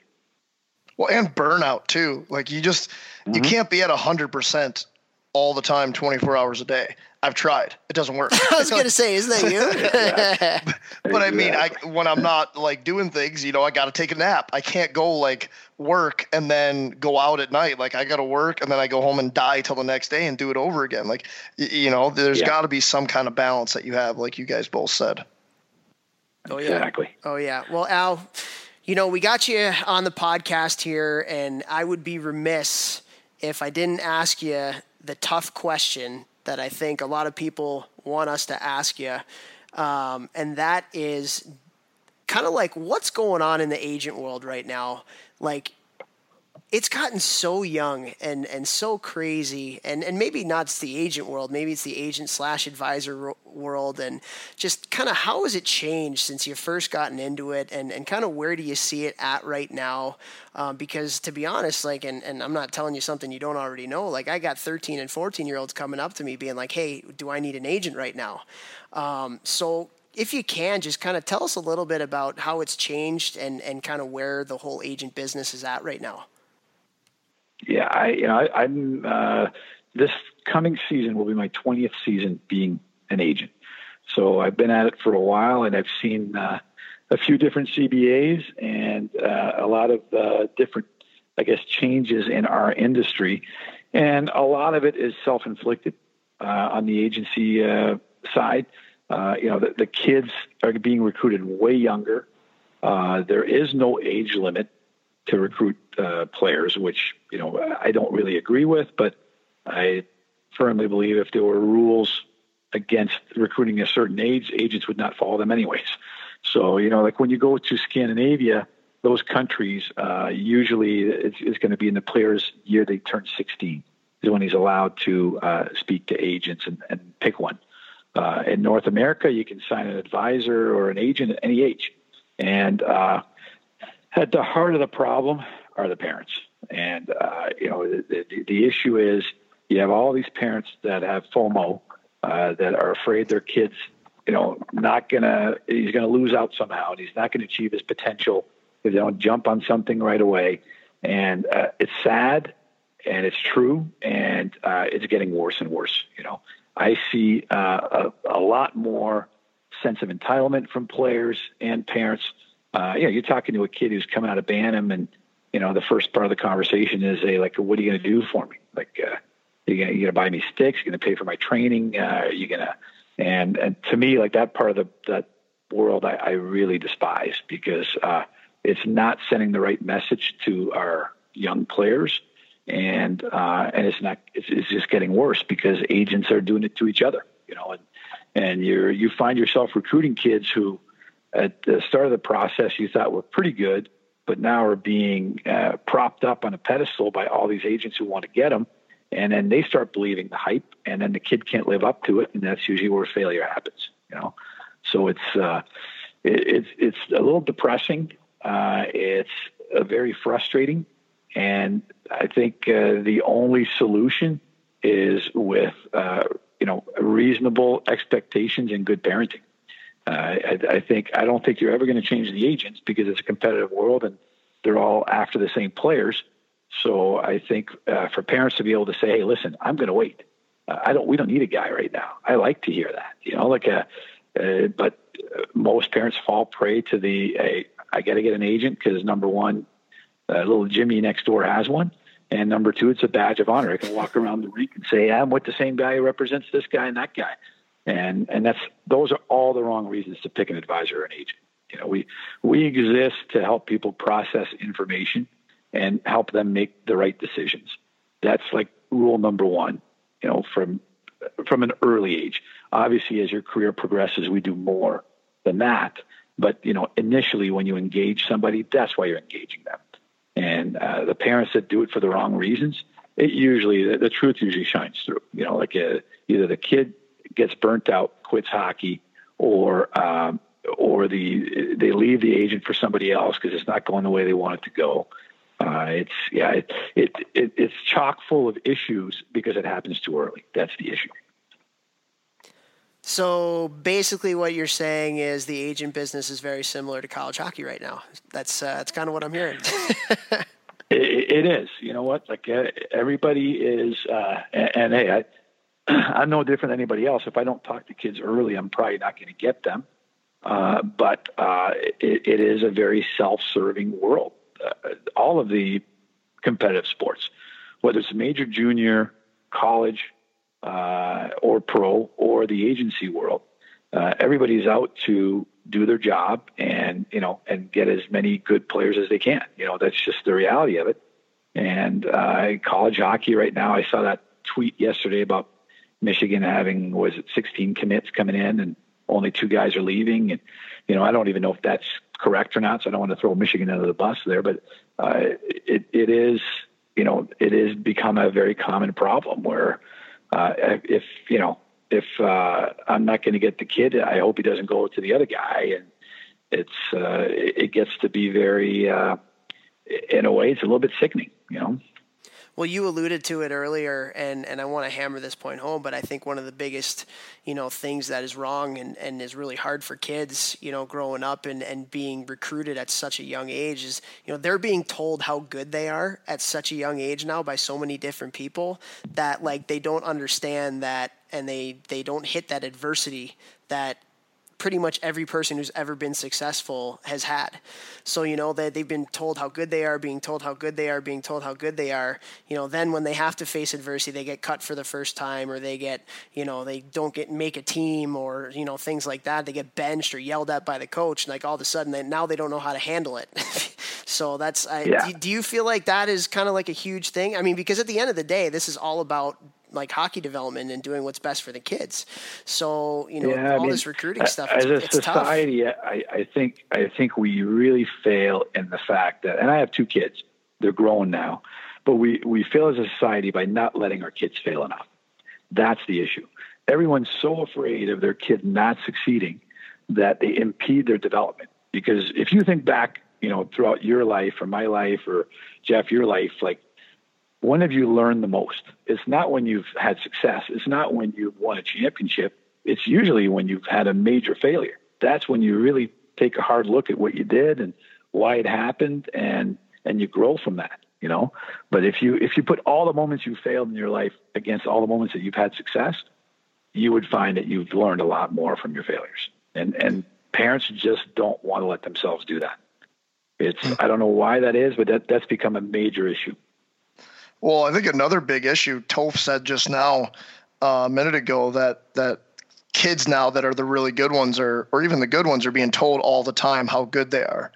Well, and burnout too. Like you just mm-hmm. you can't be at hundred percent all the time, 24 hours a day. I've tried. It doesn't work. I was going to say, isn't that you? but, but I mean, I, when I'm not like doing things, you know, I got to take a nap. I can't go like work and then go out at night. Like I got to work and then I go home and die till the next day and do it over again. Like, you know, there's yeah. got to be some kind of balance that you have, like you guys both said. Oh yeah. Exactly. Oh yeah. Well, Al, you know we got you on the podcast here, and I would be remiss if I didn't ask you the tough question that I think a lot of people want us to ask you, um, and that is kind of like what's going on in the agent world right now. Like it's gotten so young and, and so crazy and, and maybe not it's the agent world maybe it's the agent slash advisor world and just kind of how has it changed since you first gotten into it and, and kind of where do you see it at right now um, because to be honest like and, and i'm not telling you something you don't already know like i got 13 and 14 year olds coming up to me being like hey do i need an agent right now um, so if you can, just kind of tell us a little bit about how it's changed and, and kind of where the whole agent business is at right now. Yeah, I you know I, am uh, this coming season will be my 20th season being an agent. So I've been at it for a while, and I've seen uh, a few different CBAs and uh, a lot of uh, different, I guess, changes in our industry, and a lot of it is self-inflicted uh, on the agency uh, side. you know, the, the, kids are being recruited way younger. there is no age limit to recruit uh, players, which you know I don't really agree with, but I firmly believe if there were rules against recruiting a certain age, agents would not follow them anyways. So you know, like when you go to Scandinavia, those countries uh, usually it's, it's going to be in the player's year they turn 16 is when he's allowed to uh, speak to agents and, and pick one. Uh, in North America, you can sign an advisor or an agent at any age, and uh, at the heart of the problem are the parents. And, uh, you know, the, the, the, issue is you have all these parents that have FOMO, uh, that are afraid their kids, you know, not going to, he's going to lose out somehow and he's not going to achieve his potential if they don't jump on something right away. And uh, it's sad and it's true and uh, it's getting worse and worse. You know, I see uh, a, a lot more sense of entitlement from players and parents uh, you know, you're talking to a kid who's coming out of Bantam, and you know, the first part of the conversation is, "Hey, like, what are you going to do for me? Like, uh, you going to buy me sticks? you're going to pay for my training? Uh, are you going to?" And and to me, like that part of the that world, I, I really despise because uh, it's not sending the right message to our young players, and uh, and it's not it's, it's just getting worse because agents are doing it to each other, you know, and and you're, you find yourself recruiting kids who at the start of the process you thought were pretty good, but now are being uh, propped up on a pedestal by all these agents who want to get them. And then they start believing the hype, and then the kid can't live up to it, and that's usually where failure happens. You know, so it's uh, it, it's it's a little depressing. Uh, it's uh, very frustrating, and I think uh, the only solution is with uh, you know reasonable expectations and good parenting. Uh, I, I think I don't think you're ever going to change the agents because it's a competitive world and they're all after the same players. So I think uh, for parents to be able to say, "Hey, listen, I'm going to wait. Uh, I don't. We don't need a guy right now." I like to hear that. You know, like a. Uh, uh, but uh, most parents fall prey to the hey, I got to get an agent because number one, little Jimmy next door has one, and number two, it's a badge of honor. I can walk around the rink and say, "I'm with the same guy who represents this guy and that guy." And and that's those are all the wrong reasons to pick an advisor or an agent. You know, we we exist to help people process information and help them make the right decisions. That's like rule number one. You know, from from an early age. Obviously, as your career progresses, we do more than that. But you know, initially, when you engage somebody, that's why you're engaging them. And uh, the parents that do it for the wrong reasons, it usually the, the truth usually shines through. You know, like a, uh, either the kid gets burnt out, quits hockey, or um, or the they leave the agent for somebody else because it's not going the way they want it to go. Uh, it's yeah, it, it, it it's chock full of issues because it happens too early. That's the issue. So basically, what you're saying is the agent business is very similar to college hockey right now. That's uh, that's kind of what I'm hearing. it, it is. You know what? Like uh, everybody is, uh, and, and, hey, I, I'm no different than anybody else. If I don't talk to kids early, I'm probably not going to get them. Uh, but uh, it, it is a very self-serving world. Uh, all of the competitive sports, whether it's major, junior, college, uh, or pro, or the agency world, uh, everybody's out to do their job and you know and get as many good players as they can. You know that's just the reality of it. And uh, college hockey right now, I saw that tweet yesterday about Michigan having was it 16 commits coming in and only two guys are leaving. And you know I don't even know if that's correct or not, so I don't want to throw Michigan under the bus there, but uh, it it is you know it is become a very common problem where uh, if you know if uh, I'm not going to get the kid, I hope he doesn't go to the other guy, and it's uh, it gets to be very, uh, in a way, it's a little bit sickening, you know. Well, you alluded to it earlier, and, and I want to hammer this point home, but I think one of the biggest, you know, things that is wrong and, and is really hard for kids, you know, growing up and, and being recruited at such a young age is, you know, they're being told how good they are at such a young age now by so many different people that, like, they don't understand that and they, they don't hit that adversity that pretty much every person who's ever been successful has had. So, you know, that they've been told how good they are, being told how good they are, being told how good they are. You know, then when they have to face adversity, they get cut for the first time or they get, you know, they don't get make a team or, you know, things like that. They get benched or yelled at by the coach. And like all of a sudden, they, now they don't know how to handle it. so that's, I, yeah. do, do you feel like that is kind of like a huge thing? I mean, because at the end of the day, this is all about like hockey development and doing what's best for the kids. So you know, yeah, all I mean, this recruiting stuff. As a society, I, I think I think we really fail in the fact that, and I have two kids. They're grown now, but we we fail as a society by not letting our kids fail enough. That's the issue. Everyone's so afraid of their kid not succeeding that they impede their development. Because if you think back, you know, throughout your life or my life or Jeff, your life, like when have you learned the most? It's not when you've had success. It's not when you've won a championship. It's usually when you've had a major failure. That's when you really take a hard look at what you did and why it happened and and you grow from that, you know? But if you if you put all the moments you failed in your life against all the moments that you've had success, you would find that you've learned a lot more from your failures. And and parents just don't want to let themselves do that. It's. I don't know why that is, but that that's become a major issue. Well, I think another big issue, Toph said just now, uh, a minute ago, that that kids now that are the really good ones are, or even the good ones, are being told all the time how good they are.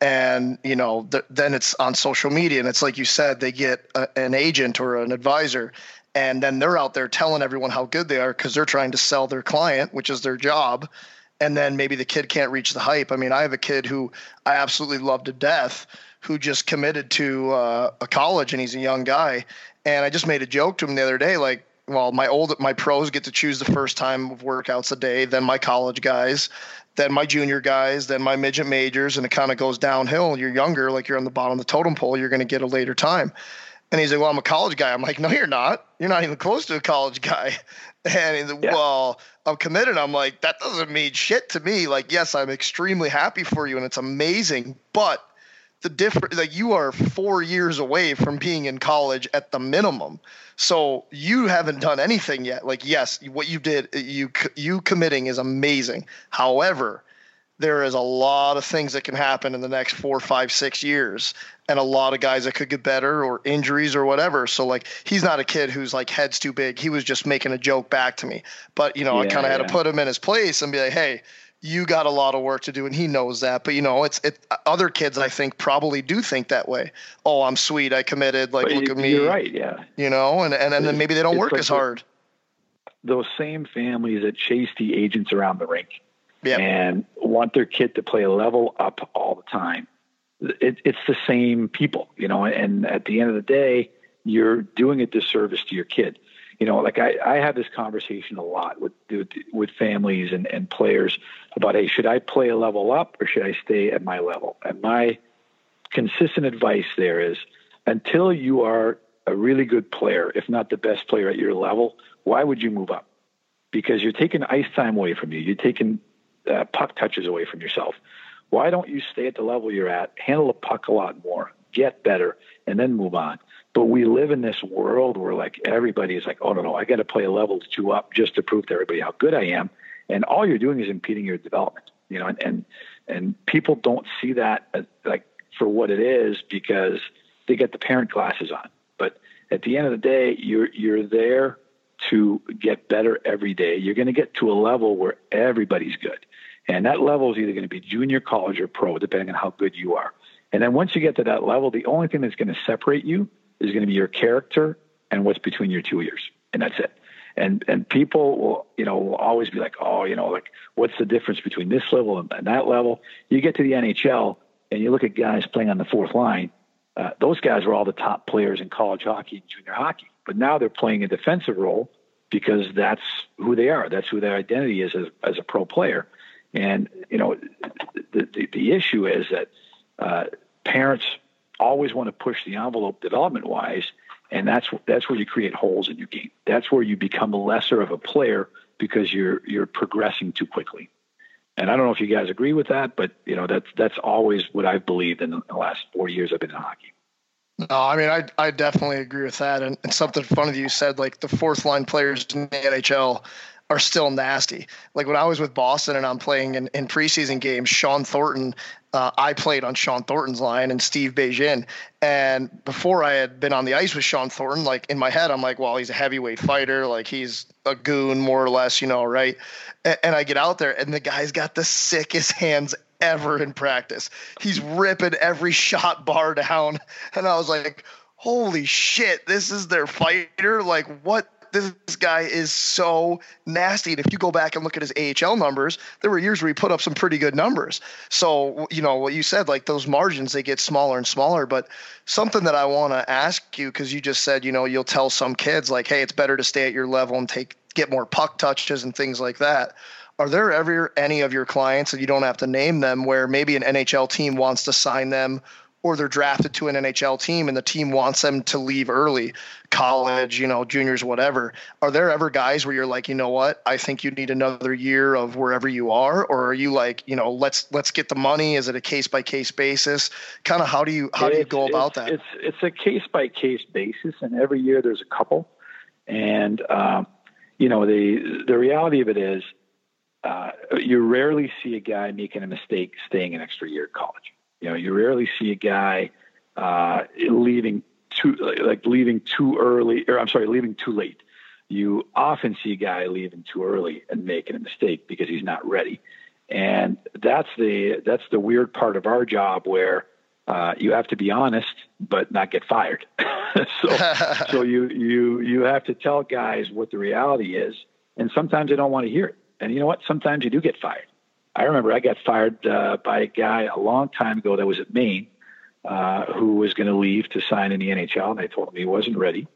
And you know, th- then it's on social media, and it's like you said, they get a, an agent or an advisor, and then they're out there telling everyone how good they are because they're trying to sell their client, which is their job. And then maybe the kid can't reach the hype. I mean, I have a kid who I absolutely love to death, who just committed to uh, a college and he's a young guy. And I just made a joke to him the other day, like, well, my old my pros get to choose the first time of workouts a day, then my college guys, then my junior guys, then my midget majors, and it kind of goes downhill. You're younger, like you're on the bottom of the totem pole, you're going to get a later time. And he's like, "Well, I'm a college guy." I'm like, "No, you're not. You're not even close to a college guy." And he's like, yeah. "Well, I'm committed." I'm like, "That doesn't mean shit to me. Like, yes, I'm extremely happy for you, and it's amazing, but." The different like you are four years away from being in college at the minimum. So you haven't done anything yet. Like yes what you did you you committing is amazing. However there is a lot of things that can happen in the next four five six years and a lot of guys that could get better or injuries or whatever. So like he's not a kid who's like head's too big. He was just making a joke back to me. But you know yeah, i kind of yeah. had to put him in his place and be like hey you got a lot of work to do and he knows that. But you know it's it other kids i think probably do think that way. Oh i'm sweet. I committed. Like but look you, at me. you're right. Yeah. You know and and, and then maybe they don't work like as hard. Those same families that chase the agents around the rink yep. and want their kid to play level up all the time. It, it's the same people you know and at the end of the day you're doing a disservice to your kid you know, like I, I have this conversation a lot with with families and, and players about, hey, should I play a level up or should I stay at my level? And my consistent advice there is, until you are a really good player, if not the best player at your level, why would you move up? Because you're taking ice time away from you. You're taking uh, puck touches away from yourself. Why don't you stay at the level you're at, handle the puck a lot more, get better, and then move on? But we live in this world where like everybody is like, oh no, no, I got to play a level two up just to prove to everybody how good I am, and all you're doing is impeding your development. You know, and and, and people don't see that as, like for what it is because they get the parent glasses on. But at the end of the day, you're you're there to get better every day. You're going to get to a level where everybody's good. And that level is either going to be junior college or pro, depending on how good you are. And then once you get to that level, the only thing that's going to separate you is going to be your character and what's between your two ears. And that's it. And and people will, you know, will always be like, oh, you know, like what's the difference between this level and, and that level? You get to the NHL and you look at guys playing on the fourth line. Uh, those guys were all the top players in college hockey junior hockey, but now they're playing a defensive role because that's who they are. That's who their identity is as, as a pro player. And you know, the the, the issue is that uh, parents always want to push the envelope development wise, and that's that's where you create holes in your game. That's where you become lesser of a player because you're you're progressing too quickly. And I don't know if you guys agree with that, but you know that's that's always what I've believed in the last four years I've been in hockey. No, I mean I I definitely agree with that. And, and something funny that you said, like the fourth line players in the NHL are still nasty. Like when I was with Boston and I'm playing in, in preseason games, Shawn Thornton, uh, I played on Shawn Thornton's line and Steve Begin. And before I had been on the ice with Shawn Thornton, like in my head, I'm like, well, he's a heavyweight fighter. Like he's a goon, more or less, you know, right? And, and I get out there and the guy's got the sickest hands ever in practice. He's ripping every shot bar down. And I was like, holy shit, this is their fighter. Like, what this guy is so nasty. And if you go back and look at his AHL numbers, there were years where he put up some pretty good numbers. So, you know, what you said, like those margins, they get smaller and smaller. But something that I want to ask you, because you just said, you know, you'll tell some kids, like, hey, it's better to stay at your level and take get more puck touches and things like that. Are there ever any of your clients, and you don't have to name them, where maybe an NHL team wants to sign them or they're drafted to an NHL team and the team wants them to leave early, college, you know, juniors, whatever. Are there ever guys where you're like, you know what, I think you need another year of wherever you are, or are you like, you know, let's let's get the money? Is it a case by case basis? Kind of how do you how do you go about that? It's it's a case by case basis, and every year there's a couple, and um, you know the the reality of it is. Uh, you rarely see a guy making a mistake staying an extra year at college. You know, you rarely see a guy uh, leaving too like leaving too early, or I'm sorry, leaving too late. You often see a guy leaving too early and making a mistake because he's not ready, and that's the that's the weird part of our job where uh, you have to be honest but not get fired. so so you you you have to tell guys what the reality is, and sometimes they don't want to hear it. And you know what? Sometimes you do get fired. I remember I got fired uh, by a guy a long time ago that was at Maine uh, who was going to leave to sign in the NHL, and they told him he wasn't ready,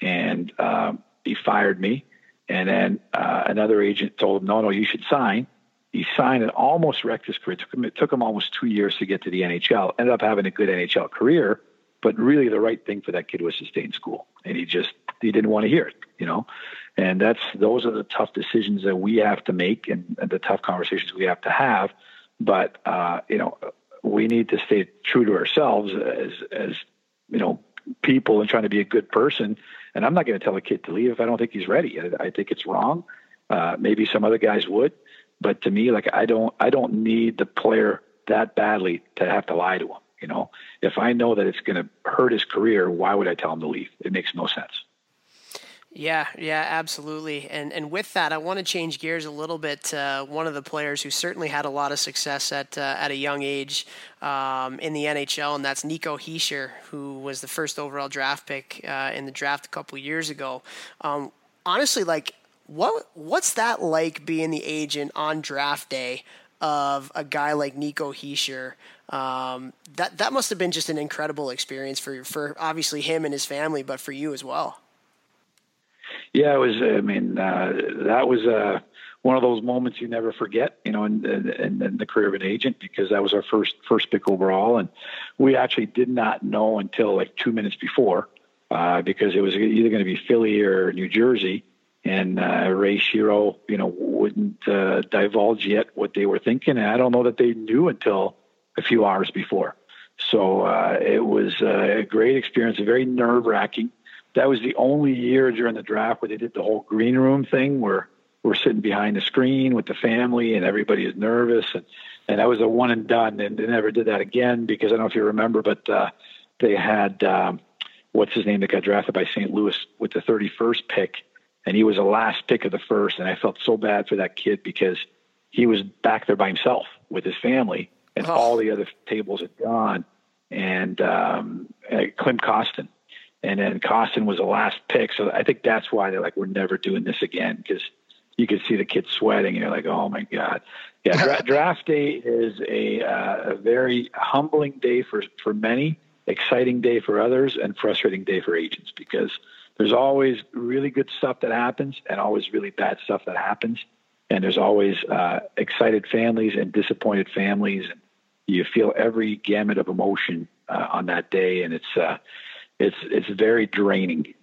and um, he fired me. And then uh, another agent told him, "No, no, you should sign." He signed and almost wrecked his career. It took him, it took him almost two years to get to the NHL. Ended up having a good NHL career, but really the right thing for that kid was to stay in school, and he just he didn't want to hear it, you know. And that's those are the tough decisions that we have to make and, and the tough conversations we have to have. But uh, you know, we need to stay true to ourselves as as you know people and trying to be a good person. And I'm not going to tell a kid to leave if I don't think he's ready. I, I think it's wrong. Uh, maybe some other guys would, but to me, like I don't I don't need the player that badly to have to lie to him. You know, if I know that it's going to hurt his career, why would I tell him to leave? It makes no sense. Yeah, yeah, absolutely. And and with that, I want to change gears a little bit. To one of the players who certainly had a lot of success at uh, at a young age um, in the NHL, and that's Nico Hischier, who was the first overall draft pick uh, in the draft a couple years ago. Um, honestly, like what what's that like being the agent on draft day of a guy like Nico Hischier? Um, that that must have been just an incredible experience for for obviously him and his family, but for you as well. Yeah, it was. I mean, uh, that was uh, one of those moments you never forget. You know, in, in, in the career of an agent because that was our first first pick overall, and we actually did not know until like two minutes before uh, because it was either going to be Philly or New Jersey. And uh, Ray Shero, you know, wouldn't uh, divulge yet what they were thinking, and I don't know that they knew until a few hours before. So uh, it was a great experience, very nerve wracking that was the only year during the draft where they did the whole green room thing where we're sitting behind the screen with the family and everybody is nervous and and that was a one and done and they never did that again because I don't know if you remember but uh they had um what's his name that got drafted by St. Louis with the 31st pick and he was the last pick of the first and I felt so bad for that kid because he was back there by himself with his family, and oh. all the other tables had gone. And um, uh, Klim Kostin, and then Kostin was the last pick. So I think that's why they're like, we're never doing this again because you could see the kids sweating, and you're like, oh my god. Yeah, dra- draft day is a, uh, a very humbling day for for many, exciting day for others, and frustrating day for agents because there's always really good stuff that happens and always really bad stuff that happens and there's always uh, excited families and disappointed families and you feel every gamut of emotion uh, on that day and it's uh, it's it's very draining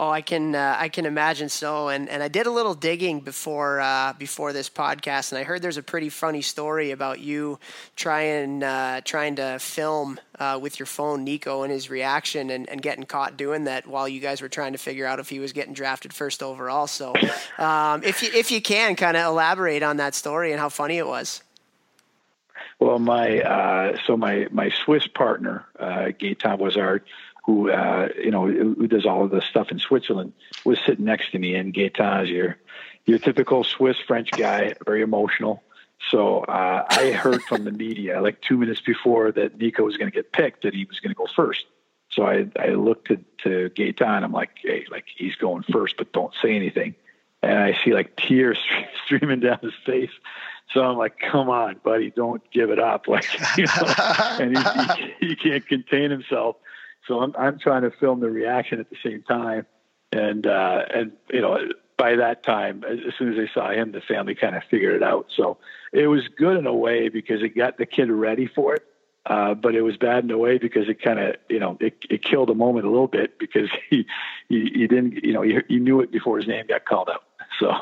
Oh, I can uh, I can imagine so. And and I did a little digging before uh, before this podcast, and I heard there's a pretty funny story about you trying uh, trying to film uh, with your phone Nico and his reaction, and, and getting caught doing that while you guys were trying to figure out if he was getting drafted first overall. So, um, if you if you can, kind of elaborate on that story and how funny it was. Well, my uh, so my my Swiss partner, uh, Gaetan Voisard, who uh, you know who does all of this stuff in Switzerland, was sitting next to me. And Gaetan is your your typical Swiss French guy, very emotional. So uh, I heard from the media like two minutes before that Nico was going to get picked that he was going to go first. So I I looked to, to Gaetan. I'm like, hey, like he's going first, but don't say anything. And I see like tears streaming down his face. So I'm like, come on, buddy, don't give it up. Like, you know, and he, he, he can't contain himself. So I'm I'm trying to film the reaction at the same time, and uh, and you know by that time, as soon as they saw him, the family kind of figured it out. So it was good in a way because it got the kid ready for it. Uh, but it was bad in a way because it kind of, you know, it, it killed the moment a little bit because he, he, he didn't, you know, he, he knew it before his name got called out. So,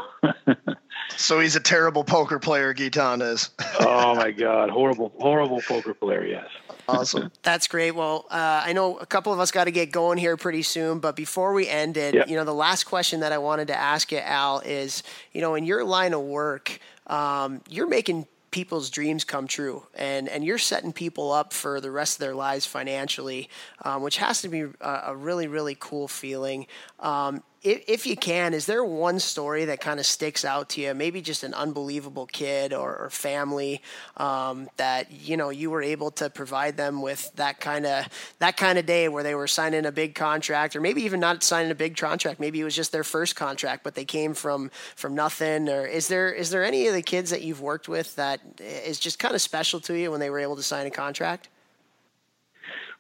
so he's a terrible poker player. Gaetan is. oh my God, horrible, horrible poker player. Yes. Awesome. That's great. Well, uh, I know a couple of us got to get going here pretty soon, but before we end it, yep. you know, the last question that I wanted to ask you, Al, is, you know, in your line of work, um, you're making people's dreams come true and and you're setting people up for the rest of their lives financially um, which has to be a, a, really really cool feeling um, if, if you can, is there one story that kind of sticks out to you? Maybe just an unbelievable kid or, or family um, that you know you were able to provide them with that kind of that kind of day where they were signing a big contract, or maybe even not signing a big contract. Maybe it was just their first contract, but they came from from nothing. Or is there is there any of the kids that you've worked with that is just kind of special to you when they were able to sign a contract?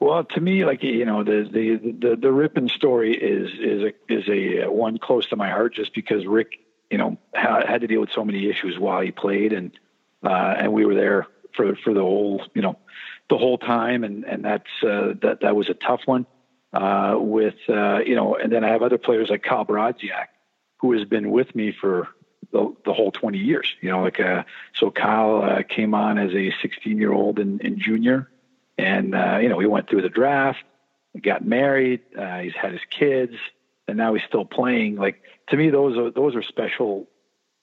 Well, to me, like you know, the the the, the story is is a is a uh, one close to my heart, just because Rick, you know, had, had to deal with so many issues while he played, and uh, and we were there for for the whole you know the whole time, and and that's uh, that that was a tough one. Uh, with uh, you know, and then I have other players like Kyle Brodziak, who has been with me for the, the whole 20 years. You know, like uh, so Kyle uh, came on as a 16 year old in, in junior and, uh, you know, we went through the draft, got married, uh, he's had his kids, and now he's still playing. Like, to me, those are, those are special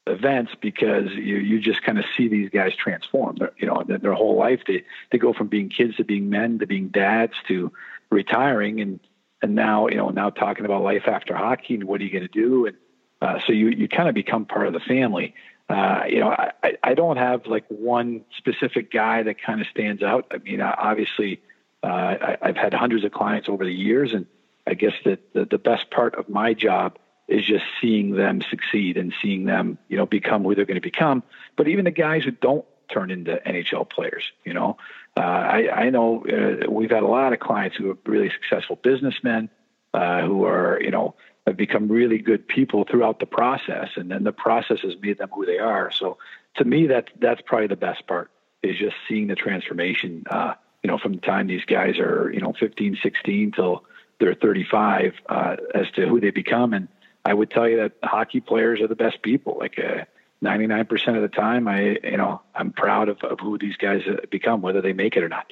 events because you, you just kind of see these guys transform, you know, their, their whole life. They, they go from being kids to being men to being dads to retiring. And, and now, you know, now talking about life after hockey and what are you going to do? And, uh, so you, you kind of become part of the family uh, you know, I, I don't have like one specific guy that kind of stands out. I mean, obviously, uh, I, I've had hundreds of clients over the years, and I guess that the, the best part of my job is just seeing them succeed and seeing them, you know, become who they're going to become. But even the guys who don't turn into NHL players, you know, uh, I, I know uh, we've had a lot of clients who are really successful businessmen uh, who are, you know, have become really good people throughout the process, and then the process has made them who they are. So to me, that that's probably the best part is just seeing the transformation. Uh, you know, from the time these guys are you know 15, 16 till they're 35, uh, as to who they become. And I would tell you that hockey players are the best people. Like. Uh, 99% of the time, I, you know, I'm proud of, of who these guys become, whether they make it or not.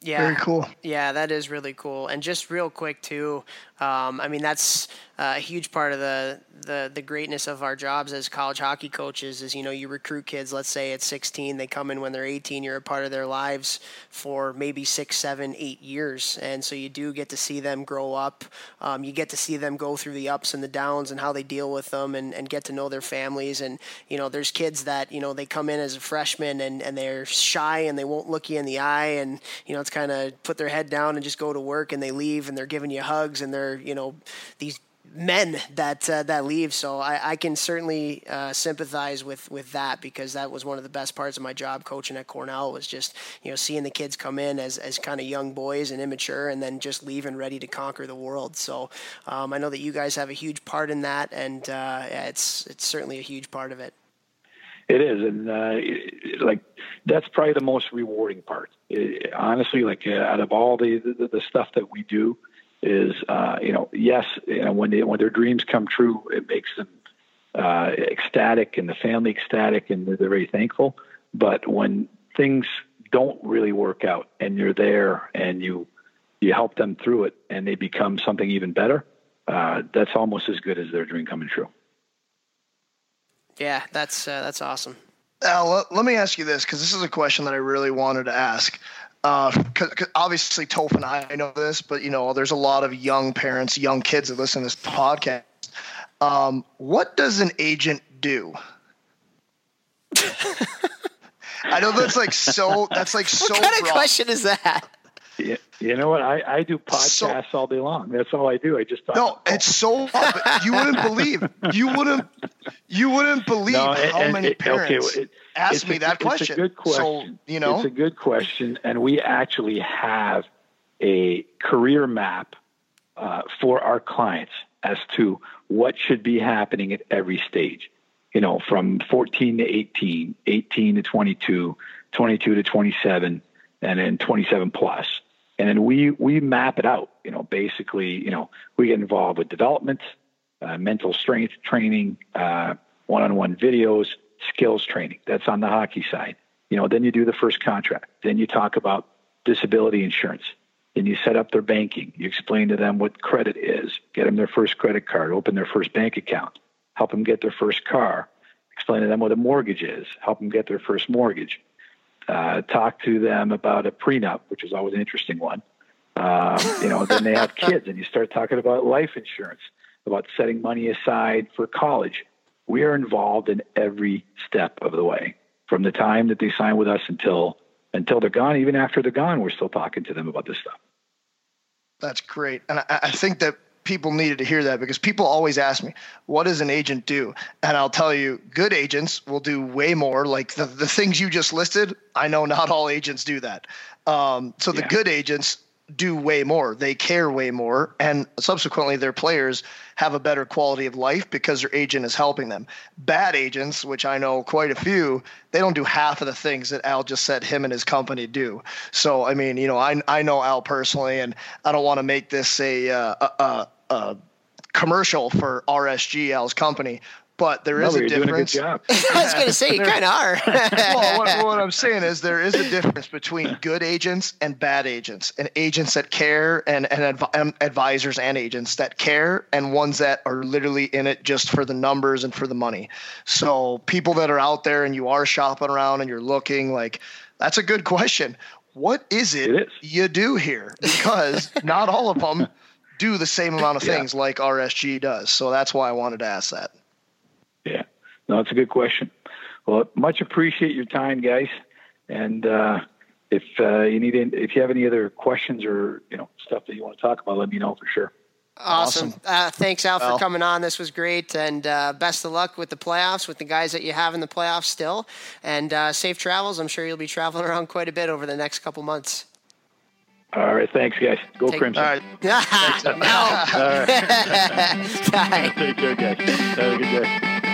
Yeah. Very cool. Yeah, that is really cool. And just real quick too, um, I mean that's a huge part of the, the the greatness of our jobs as college hockey coaches is you know you recruit kids. Let's say at 16, they come in when they're 18. You're a part of their lives for maybe six, seven, eight years, and so you do get to see them grow up. Um, you get to see them go through the ups and the downs and how they deal with them, and, and get to know their families. And you know, there's kids that you know they come in as a freshman and, and they're shy and they won't look you in the eye, and you know it's kind of put their head down and just go to work, and they leave and they're giving you hugs and they're you know these men that uh, that leave. So I, I can certainly uh, sympathize with with that because that was one of the best parts of my job coaching at Cornell was just you know seeing the kids come in as as kind of young boys and immature and then just leaving ready to conquer the world. So um, I know that you guys have a huge part in that, and uh, it's it's certainly a huge part of it. It is, and uh, like that's probably the most rewarding part. It, honestly, like uh, out of all the, the the stuff that we do, is uh, you know yes you know when they when their dreams come true it makes them uh, ecstatic and the family ecstatic and they're, they're very thankful. But when things don't really work out and you're there and you you help them through it and they become something even better uh, that's almost as good as their dream coming true. Yeah that's uh, that's awesome. Al, let, let me ask you this because this is a question that I really wanted to ask. Uh, cause, cause obviously Toph and I, I know this, but you know, there's a lot of young parents, young kids that listen to this podcast. Um, what does an agent do? I know that's like so. That's like so. What kind broad. of question is that? Yeah, you know what? I, I do podcasts so, all day long. That's all I do. I just talk. No, it's so. you wouldn't believe. You wouldn't. You wouldn't believe no, how and, many parents okay, it, ask me a, that question. A good question. So, you know, it's a good question, and we actually have a career map uh, for our clients as to what should be happening at every stage. You know, from 14 to 18, 18 to 22, 22 to 27, and then 27 plus and then we we map it out. You know, basically, you know, we get involved with development, uh, mental strength training, uh, one-on-one videos, skills training. That's on the hockey side. You know, then you do the first contract. Then you talk about disability insurance. Then you set up their banking. You explain to them what credit is. Get them their first credit card. Open their first bank account. Help them get their first car. Explain to them what a mortgage is. Help them get their first mortgage uh, talk to them about a prenup, which is always an interesting one. Um, you know, then they have kids, and you start talking about life insurance, about setting money aside for college. We are involved in every step of the way, from the time that they sign with us until until they're gone. Even after they're gone, we're still talking to them about this stuff. That's great, and I, I think that people needed to hear that because people always ask me, what does an agent do? And I'll tell you, good agents will do way more. Like the, the things you just listed, I know not all agents do that. Um, so the yeah. good agents do way more. They care way more. And subsequently, their players have a better quality of life because their agent is helping them. Bad agents, which I know quite a few, they don't do half of the things that Al just said him and his company do. So, I mean, you know, I, I know Al personally, and I don't want to make this a, uh, a, a a commercial for RSG, Al's company, but there is no, a difference. A I was going to say you kind of are. well, what, what, I'm saying is there is a difference between good agents and bad agents, and agents that care, and and adv- um, advisors and agents that care, and ones that are literally in it just for the numbers and for the money. So people that are out there and you are shopping around and you're looking like that's a good question. What is it, it is. you do here? Because not all of them do the same amount of things yeah. like RSG does. So that's why I wanted to ask that. Yeah, no, it's a good question. Well, much appreciate your time, guys. And uh, if uh, you need, any, if you have any other questions or you know stuff that you want to talk about, let me know for sure. Awesome. awesome. Uh, thanks, Al, for coming on. This was great, and uh, best of luck with the playoffs, with the guys that you have in the playoffs still, and uh, safe travels. I'm sure you'll be traveling around quite a bit over the next couple months. All right, thanks, guys. Go Take, Crimson. All right. no. all right. Take care, guys. Have a good day.